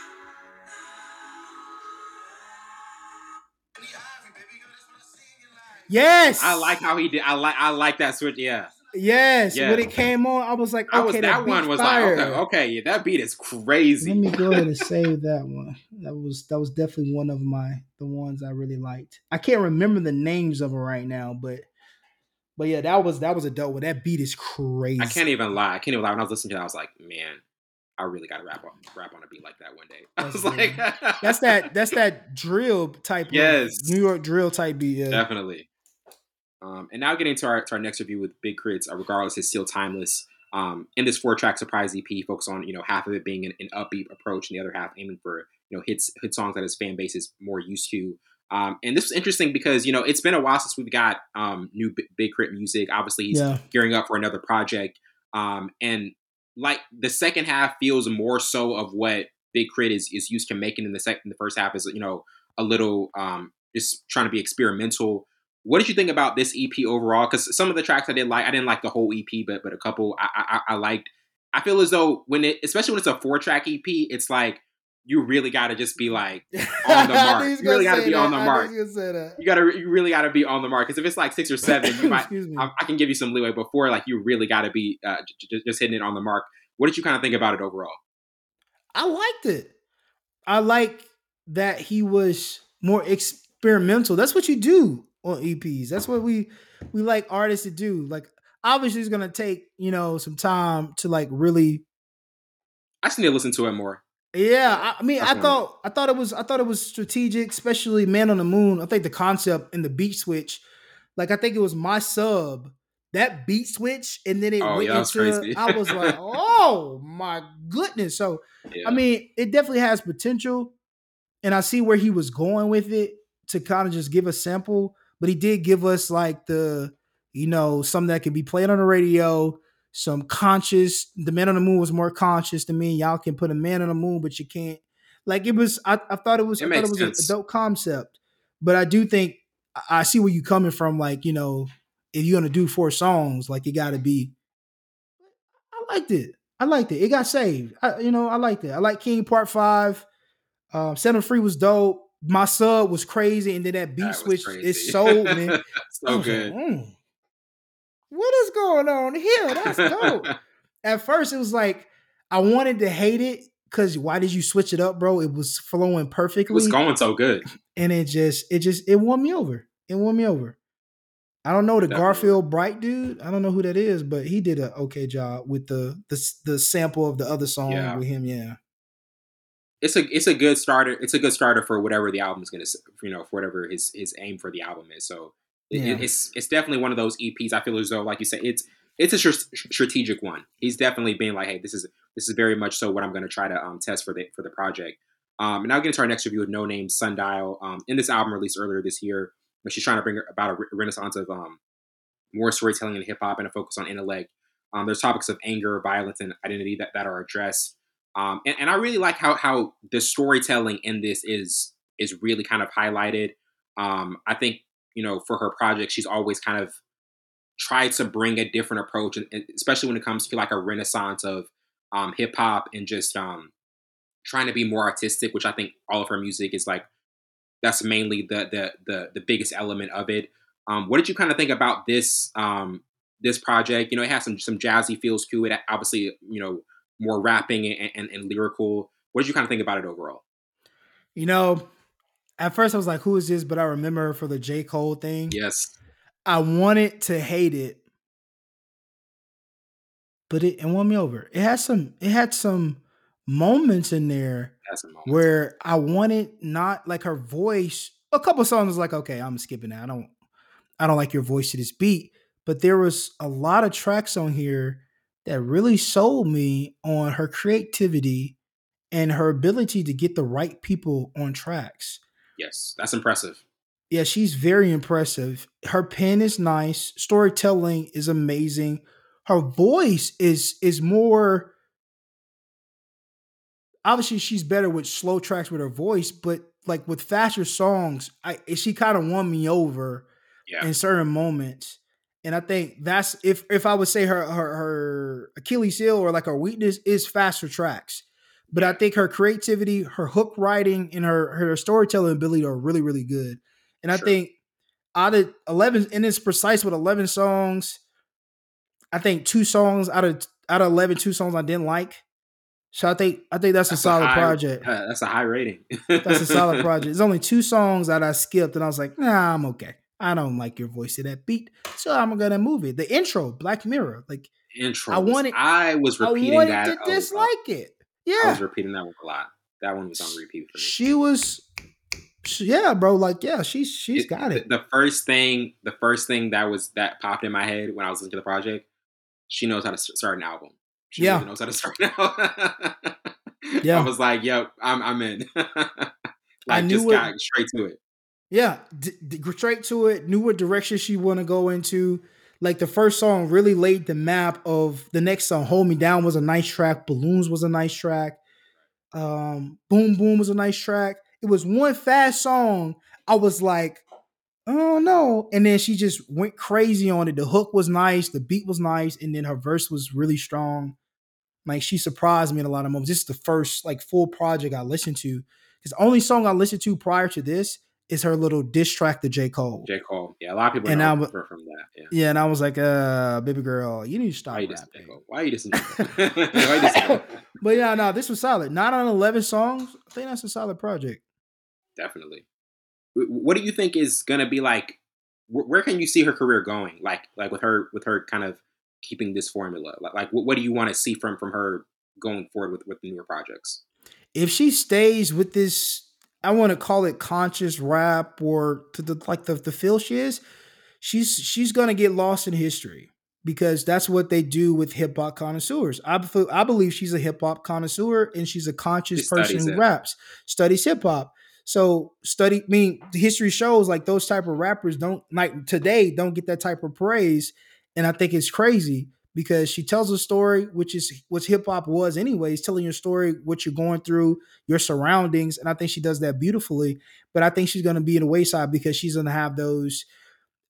Speaker 1: Yes,
Speaker 2: I like how he did. I like I like that switch. Yeah.
Speaker 1: Yes, when it came on, I was like, okay, I was, that, that one was fire.
Speaker 2: like, okay, okay, yeah, that beat is crazy.
Speaker 1: Let me go ahead and save that one. That was that was definitely one of my the ones I really liked. I can't remember the names of them right now, but but yeah, that was that was a dope one. That beat is crazy.
Speaker 2: I can't even lie. I can't even lie. When I was listening to it, I was like, man, I really got to rap on rap on a beat like that one day. I was like,
Speaker 1: that's that that's that drill type. Yes, New York drill type beat. Yeah.
Speaker 2: Definitely. Um, and now getting to our to our next review with Big K.R.I.T.'s, uh, regardless, is still timeless. Um, in this four track surprise EP, focus on you know half of it being an, an, upbeat approach, and the other half aiming for you know hits hit songs that his fan base is more used to. Um, and this is interesting because you know it's been a while since we've got um, new B- Big K.R.I.T. music. Obviously, he's yeah. gearing up for another project, um, and like the second half feels more so of what Big K.R.I.T. is is used to making in the second. The first half is you know a little um, just trying to be experimental. What did you think about this EP overall? Because some of the tracks I did like, I didn't like the whole EP, but but a couple I, I, I liked. I feel as though when it, especially when it's a four track EP, it's like you really got to just be like on the mark. you really got to be that. on the mark. You got to, you really got to be on the mark. Because if it's like six or seven, you might, I, I, can give you some leeway. Before, like you really got to be uh, j- just hitting it on the mark. What did you kind of think about it overall?
Speaker 1: I liked it. I like that he was more experimental. That's what you do on EPs. That's what we we like artists to do. Like obviously, it's gonna take you know some time to like really.
Speaker 2: I just need to listen to it more.
Speaker 1: Yeah, I, mean, That's I thought I thought it was I thought it was strategic, especially Man on the Moon. I think the concept and the beat switch, like I think it was my sub that beat switch, and then it oh, went yeah, into. I was like, oh my goodness! So yeah. I mean, it definitely has potential, and I see where he was going with it to kind of just give a sample, but he did give us like the you know something that could be played on the radio some conscious. The man on the moon was more conscious to me. Y'all can put a man on the moon, but you can't. Like it was. I, I thought it was. It I thought it was a, a dope concept, but I do think I see where you coming from. Like you know, if you're gonna do four songs, like you got to be. I liked it. I liked it. It got saved. I, you know, I liked it. I like King Part Five. Um, Set Him Free was dope. My sub was crazy, and then that beat that switch is so man.
Speaker 2: so good. Like, mm
Speaker 1: what is going on here? That's dope. At first, it was like I wanted to hate it because why did you switch it up, bro? It was flowing perfectly. It
Speaker 2: was going so good,
Speaker 1: and it just, it just, it won me over. It won me over. I don't know the Definitely. Garfield Bright dude. I don't know who that is, but he did an okay job with the the the sample of the other song yeah. with him. Yeah,
Speaker 2: it's a it's a good starter. It's a good starter for whatever the album's gonna, you know, for whatever his his aim for the album is. So yeah. it's it's definitely one of those EPs. I feel as though, like you said, it's it's a strategic one. He's definitely being like, hey, this is this is very much so what I'm going to try to um, test for the for the project. Um, and now get into our next review with Noname Sundial. Um, in this album released earlier this year, but she's trying to bring about a re- renaissance of um, more storytelling in hip hop and a focus on intellect. Um, there's topics of anger, violence, and identity that, that are addressed. Um, and, and I really like how how the storytelling in this is is really kind of highlighted. Um, I think you know, for her project, she's always kind of tried to bring a different approach, and, especially when it comes to like a renaissance of um, hip hop and just um, trying to be more artistic, which I think all of her music is like that's mainly the the the, the biggest element of it. Um, what did you kind of think about this um, this project? You know, it has some some jazzy feels to it. Obviously, you know, more rapping and, and, and lyrical. What did you kind of think about it overall?
Speaker 1: You know, at first I was like, who is this? But I remember for the J. Cole thing.
Speaker 2: Yes.
Speaker 1: I wanted to hate it. But it, it won me over. It had some it had some moments in there moments. where I wanted not like her voice. A couple songs was like, okay, I'm skipping that. I don't I don't like your voice to this beat. But there was a lot of tracks on here that really sold me on her creativity and her ability to get the right people on tracks.
Speaker 2: Yes, that's impressive.
Speaker 1: Yeah, she's very impressive. Her pen is nice. Storytelling is amazing. Her voice is is more obviously she's better with slow tracks with her voice, but like with faster songs, I she kind of won me over yeah. in certain moments. And I think that's if if I would say her her her Achilles heel or like her weakness is faster tracks. But I think her creativity, her hook writing, and her her storytelling ability are really really good. And I think out of eleven, and it's precise with eleven songs. I think two songs out of out of 11, two songs I didn't like. So I think I think that's, that's a solid a
Speaker 2: high,
Speaker 1: project.
Speaker 2: Uh, that's a high rating.
Speaker 1: that's a solid project. There's only two songs that I skipped, and I was like, Nah, I'm okay. I don't like your voice to that beat, so I'm gonna move it. The intro, Black Mirror, like
Speaker 2: intro. I wanted. I was repeating I wanted that.
Speaker 1: To dislike it. Yeah,
Speaker 2: I was repeating that one a lot. That one was on repeat for me.
Speaker 1: She was, yeah, bro. Like, yeah, she's she's it, got it.
Speaker 2: The, the first thing, the first thing that was that popped in my head when I was listening to the project, she knows how to start an album. She yeah. knows how to start an album. yeah, I was like, yep, I'm I'm in." like, I knew just it, got straight to it.
Speaker 1: Yeah, d- d- straight to it. Knew what direction she want to go into. Like the first song really laid the map of the next song. "Hold Me Down" was a nice track. "Balloons" was a nice track. Um, "Boom Boom" was a nice track. It was one fast song. I was like, oh no. And then she just went crazy on it. The hook was nice, the beat was nice, and then her verse was really strong. Like she surprised me in a lot of moments. This is the first like full project I listened to. Because the only song I listened to prior to this is her little diss track to J. Cole.
Speaker 2: J. Cole. Yeah, a lot of people and I, from that. Yeah.
Speaker 1: yeah, and I was like, uh, baby girl, you need to stop Why
Speaker 2: rapping. Why are you dissing
Speaker 1: But yeah, no, this was solid. Not on 11 songs. I think that's a solid project.
Speaker 2: Definitely. What do you think is going to be like where can you see her career going? Like like with her with her kind of keeping this formula? Like, like what, what do you want to see from from her going forward with with the newer projects?
Speaker 1: If she stays with this, I want to call it conscious rap or to the like the the feel she is, she's she's gonna get lost in history because that's what they do with hip hop connoisseurs. I, I believe she's a hip hop connoisseur and she's a conscious she person who it. raps, studies hip hop. So study, I mean, history shows like those type of rappers don't like today don't get that type of praise and I think it's crazy because she tells a story, which is what hip hop was, anyways, telling your story, what you're going through, your surroundings. And I think she does that beautifully. But I think she's going to be in the wayside because she's going to have those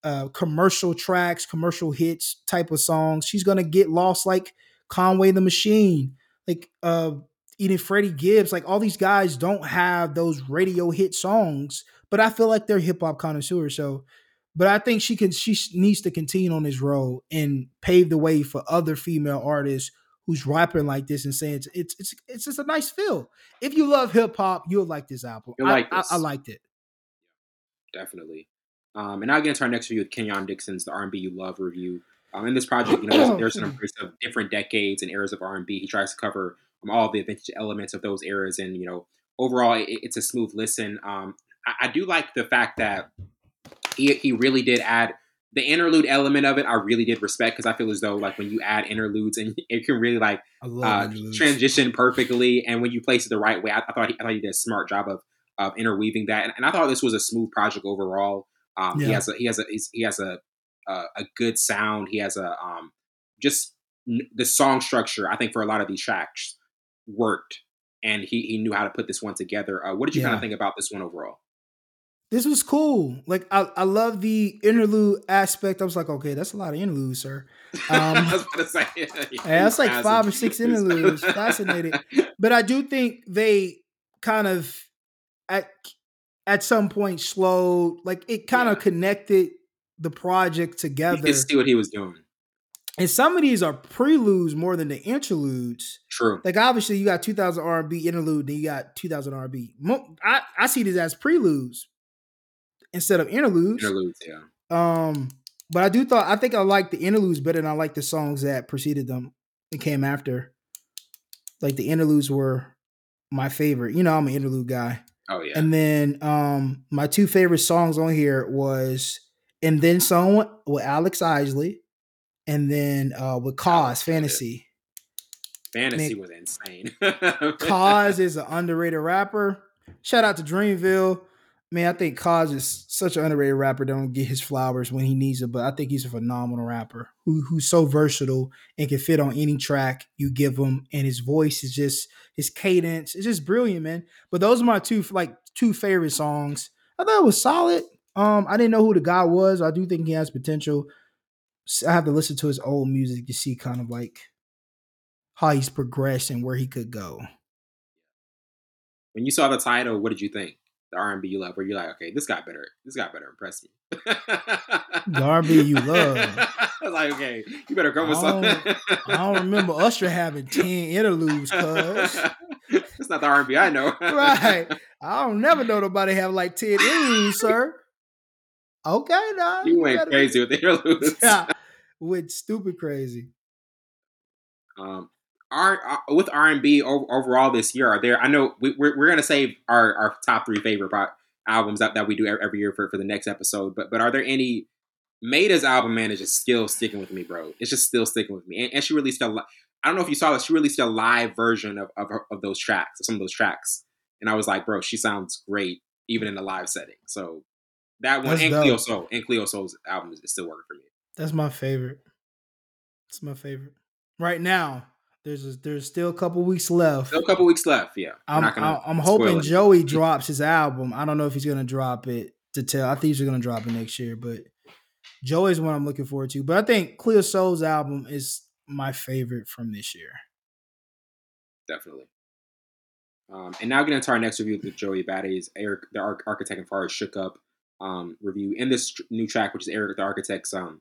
Speaker 1: uh, commercial tracks, commercial hits type of songs. She's going to get lost like Conway the Machine, like uh, even Freddie Gibbs. Like all these guys don't have those radio hit songs, but I feel like they're hip hop connoisseurs. So but I think she can she needs to continue on this road and pave the way for other female artists who's rapping like this and saying it's it's it's, it's just a nice feel. If you love hip hop, you'll like this album.
Speaker 2: You'll like I,
Speaker 1: I, I, liked it.
Speaker 2: Definitely. Um, and I'll get into our next review with Kenyon Dixon's the R&B You Love review. Um, in this project, you know, there's, there's an embrace of different decades and eras of R&B. He tries to cover um, all the vintage elements of those eras, and you know, overall, it, it's a smooth listen. Um, I, I do like the fact that he he really did add the interlude element of it. I really did respect because I feel as though like when you add interludes and it can really like uh, transition perfectly, and when you place it the right way, I, I thought he, I thought he did a smart job of of interweaving that, and, and I thought this was a smooth project overall. Um, yeah. He has a he has a he has a a, a good sound. He has a um, just the song structure. I think for a lot of these tracks worked, and he he knew how to put this one together. Uh, what did you yeah. kind of think about this one overall?
Speaker 1: This was cool. Like I, I love the interlude aspect. I was like, okay, that's a lot of interludes, sir. Um, I was gonna say, yeah, that's like five or six interludes. Fascinating, but I do think they kind of at at some point slowed. Like it kind of connected the project together.
Speaker 2: You see what he was doing.
Speaker 1: And some of these are preludes more than the interludes.
Speaker 2: True.
Speaker 1: Like obviously you got 2000 R&B interlude, then you got 2000 R&B. I, I see these as preludes instead of interludes.
Speaker 2: Interludes, yeah.
Speaker 1: Um, but I do thought I think I like the interludes better than I like the songs that preceded them and came after. Like the interludes were my favorite. You know, I'm an interlude guy.
Speaker 2: Oh yeah.
Speaker 1: And then um my two favorite songs on here was and then some with Alex Isley and then uh with Cozz Fantasy.
Speaker 2: Fantasy was insane.
Speaker 1: Cozz is an underrated rapper. Shout out to Dreamville man, I think Cozz is such an underrated rapper. Don't get his flowers when he needs it, but I think he's a phenomenal rapper who who's so versatile and can fit on any track you give him. And his voice is just his cadence is just brilliant, man. But those are my two like two favorite songs. I thought it was solid. Um, I didn't know who the guy was. I do think he has potential. I have to listen to his old music to see kind of like how he's progressed and where he could go.
Speaker 2: When you saw the title, what did you think? The R and B you love, where you're like, okay, this guy better, this guy better impress me.
Speaker 1: the R and B you love.
Speaker 2: I was like, okay, you better come with something.
Speaker 1: I don't remember Usher having ten interludes, cuz.
Speaker 2: It's not the R and B I know.
Speaker 1: right. I don't never know nobody have like ten interludes, sir. Okay, now
Speaker 2: you, you went better. crazy with the interludes.
Speaker 1: yeah, went stupid crazy.
Speaker 2: Um, our, uh, with R and B overall this year, are there? I know we, we're we're gonna save our, our top three favorite albums that, that we do every year for, for the next episode. But but are there any Maida's album, man, is just still sticking with me, bro. It's just still sticking with me. And, and she released a, I don't know if you saw this, she released a live version of, of, of those tracks, some of those tracks. And I was like, bro, she sounds great, even in a live setting. So that one, That's and dope. Cleo Sol, and Cleo Sol's album is, is still working for me.
Speaker 1: That's my favorite. It's my favorite. Right now, there's a, there's still a couple weeks left.
Speaker 2: Still a couple weeks left. Yeah,
Speaker 1: I'm I'm hoping Joey drops his album. I don't know if he's gonna drop it to tell. I think he's gonna drop it next year, but Joey's one I'm looking forward to. But I think Cleo Sol's album is my favorite from this year.
Speaker 2: Definitely. Um, and now getting into our next review with Joey Bada$$ Erik, the Architect and Farr's Shook Up um, review. In this new track, which is Eric the Architect's um,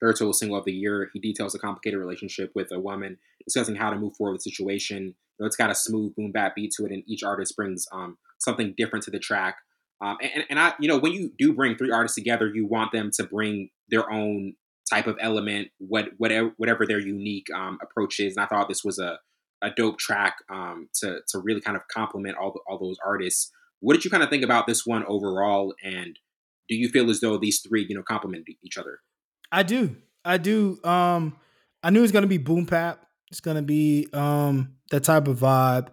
Speaker 2: third solo single of the year, he details a complicated relationship with a woman, discussing how to move forward with the situation. You know, it's got a smooth boom bap beat to it, and each artist brings um, something different to the track. Um, and, and I, you know, when you do bring three artists together, you want them to bring their own type of element, what whatever whatever their unique um, approach is. And I thought this was a, a dope track um, to to really kind of complement all the, all those artists. What did you kind of think about this one overall? And do you feel as though these three, you know, complement each other?
Speaker 1: I do. I do. Um, I knew it was gonna be boom bap. It's gonna be um that type of vibe,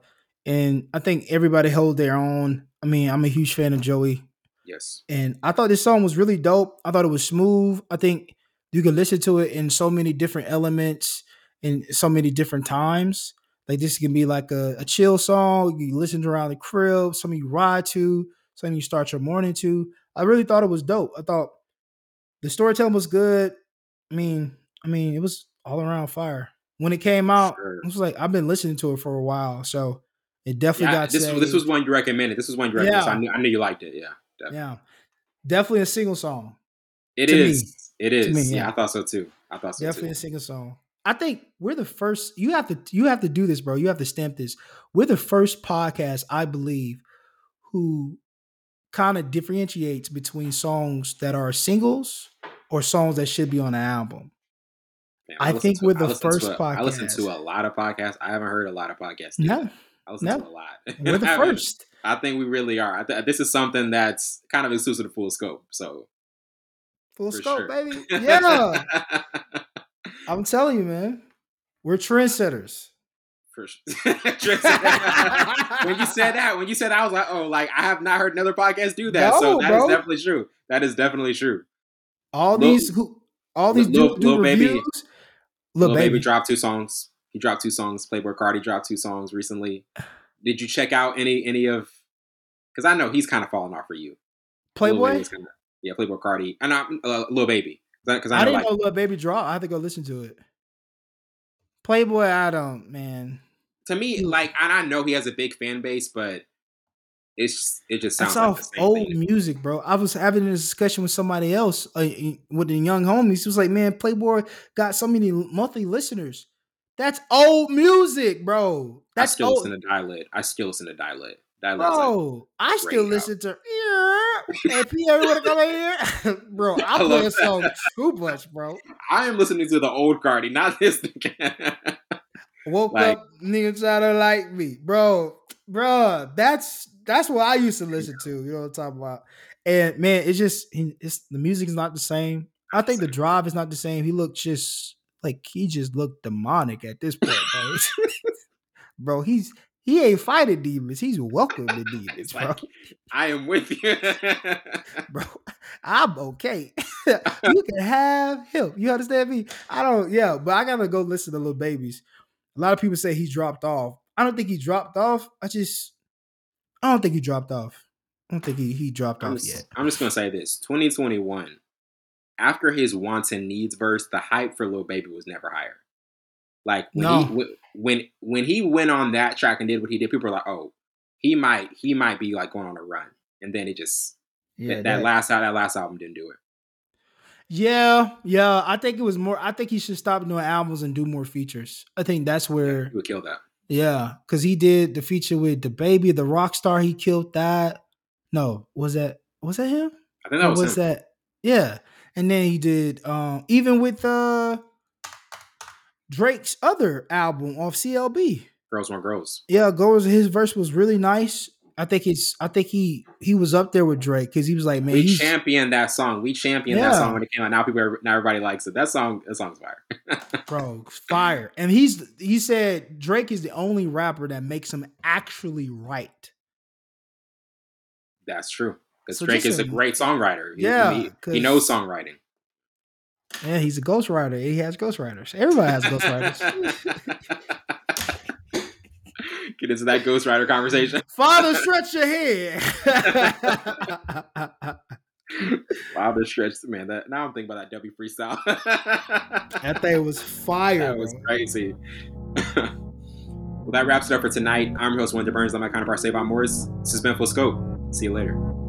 Speaker 1: and I think everybody held their own. I mean, I'm a huge fan of Joey.
Speaker 2: Yes.
Speaker 1: And I thought this song was really dope. I thought it was smooth. I think you could listen to it in so many different elements in so many different times. Like this can be like a, a chill song. You listen to around the crib, something you ride to, something you start your morning to. I really thought it was dope. I thought the storytelling was good. I mean, I mean, it was all around fire. When it came out, sure. it was like I've been listening to it for a while, so it definitely yeah, got.
Speaker 2: This saved. this was one you recommended. This was one you recommended. Yeah. So I knew, I knew you liked it. Yeah,
Speaker 1: definitely. yeah, definitely a single song.
Speaker 2: It is. Me. It is. Me, yeah. yeah. I thought so too. I thought so
Speaker 1: definitely
Speaker 2: too.
Speaker 1: a single song. I think we're the first. You have to. You have to do this, bro. You have to stamp this. We're the first podcast, I believe, who kind of differentiates between songs that are singles or songs that should be on an album. Man, I, I think we're the first
Speaker 2: a,
Speaker 1: podcast. I
Speaker 2: listen to a lot of podcasts. I haven't heard a lot of podcasts. No, I listen
Speaker 1: no.
Speaker 2: to a lot.
Speaker 1: We're the first.
Speaker 2: I think we really are. Th- this is something that's kind of exclusive to Full Scope. So,
Speaker 1: Full Scope, sure. baby. Yeah. I'm telling you, man. We're trendsetters.
Speaker 2: When you said that, when you said that, I was like, oh, like I have not heard another podcast do that. No, so that bro. is definitely true. That is definitely true.
Speaker 1: All Lil, these who all these Lil, do, do Lil reviews. Baby,
Speaker 2: Lil, Lil baby. baby dropped two songs. He dropped two songs. Playboi Carti dropped two songs recently. Did you check out any any of? Because I know he's kind of falling off for you.
Speaker 1: Playboi.
Speaker 2: Kinda, yeah, Playboi Carti, and uh, uh, Lil Baby.
Speaker 1: Because I, I, didn't like, know Lil Baby drop. I have to go listen to it. Playboi, I don't man.
Speaker 2: To me, like, and I know he has a big fan base, but it's it just sounds like
Speaker 1: old thing. music, bro. I was having a discussion with somebody else, uh, with the young homies. He was like, "Man, Playboi got so many monthly listeners. That's old music, bro. That's
Speaker 2: I still
Speaker 1: old.
Speaker 2: listen to Die Lit. I still listen to Die Lit.
Speaker 1: Bro, like I still listen to yeah. Pierre, wanna come in here, bro? I, I play a song too much, bro.
Speaker 2: I am listening to the old Carti, not this.
Speaker 1: Woke like, up, niggas trying to like me, bro, bro. That's that's what I used to listen to. You know what I'm talking about? And man, it's just it's the music is not the same. I think the drive is not the same. He looked just like he just looked demonic at this point, bro. bro, he's he ain't fighting demons. He's welcoming demons, bro. Like,
Speaker 2: I am with you,
Speaker 1: bro. I'm okay. you can have him. You understand me? I don't. Yeah, but I gotta go listen to Lil Baby's. A lot of people say he dropped off. I don't think he dropped off. I just I don't think he dropped off. I don't think he, he dropped
Speaker 2: I'm
Speaker 1: off
Speaker 2: just,
Speaker 1: yet.
Speaker 2: I'm just gonna say this: 2021. After his wants and needs verse, the hype for Lil Baby was never higher. Like when no. he when when he went on that track and did what he did, people were like, "Oh, he might he might be like going on a run." And then it just yeah, that, that, that last that last album didn't do it.
Speaker 1: Yeah, yeah. I think it was more. I think he should stop doing albums and do more features. I think that's where
Speaker 2: yeah, he would kill that.
Speaker 1: Yeah, because he did the feature with DaBaby, the rock star. He killed that. No, was that was that him?
Speaker 2: I think that was, was
Speaker 1: that. Yeah, and then he did um even with uh Drake's other album off CLB.
Speaker 2: Girls Want Girls.
Speaker 1: Yeah, girls. His verse was really nice. I think it's. I think he he was up there with Drake because he was like, man,
Speaker 2: we championed that song. We championed yeah. that song when it came out. Now people, are, now everybody likes it. That song, that song's fire,
Speaker 1: bro. Fire. And he's he said Drake is the only rapper that makes him actually write.
Speaker 2: That's true. Because so Drake is a, a great songwriter.
Speaker 1: Yeah,
Speaker 2: he, he, knows songwriting.
Speaker 1: Yeah, he's a ghostwriter. He has ghostwriters. Everybody has ghostwriters.
Speaker 2: Get into that Ghost Rider conversation.
Speaker 1: Father, stretch your head.
Speaker 2: Father stretched man. That now I'm thinking about that W freestyle.
Speaker 1: that thing was fire.
Speaker 2: That was crazy. well, that wraps it up for tonight. I'm your host, Wendell Burns. I'm my counterpart, Savon Morris. This has been Full Scope. See you later.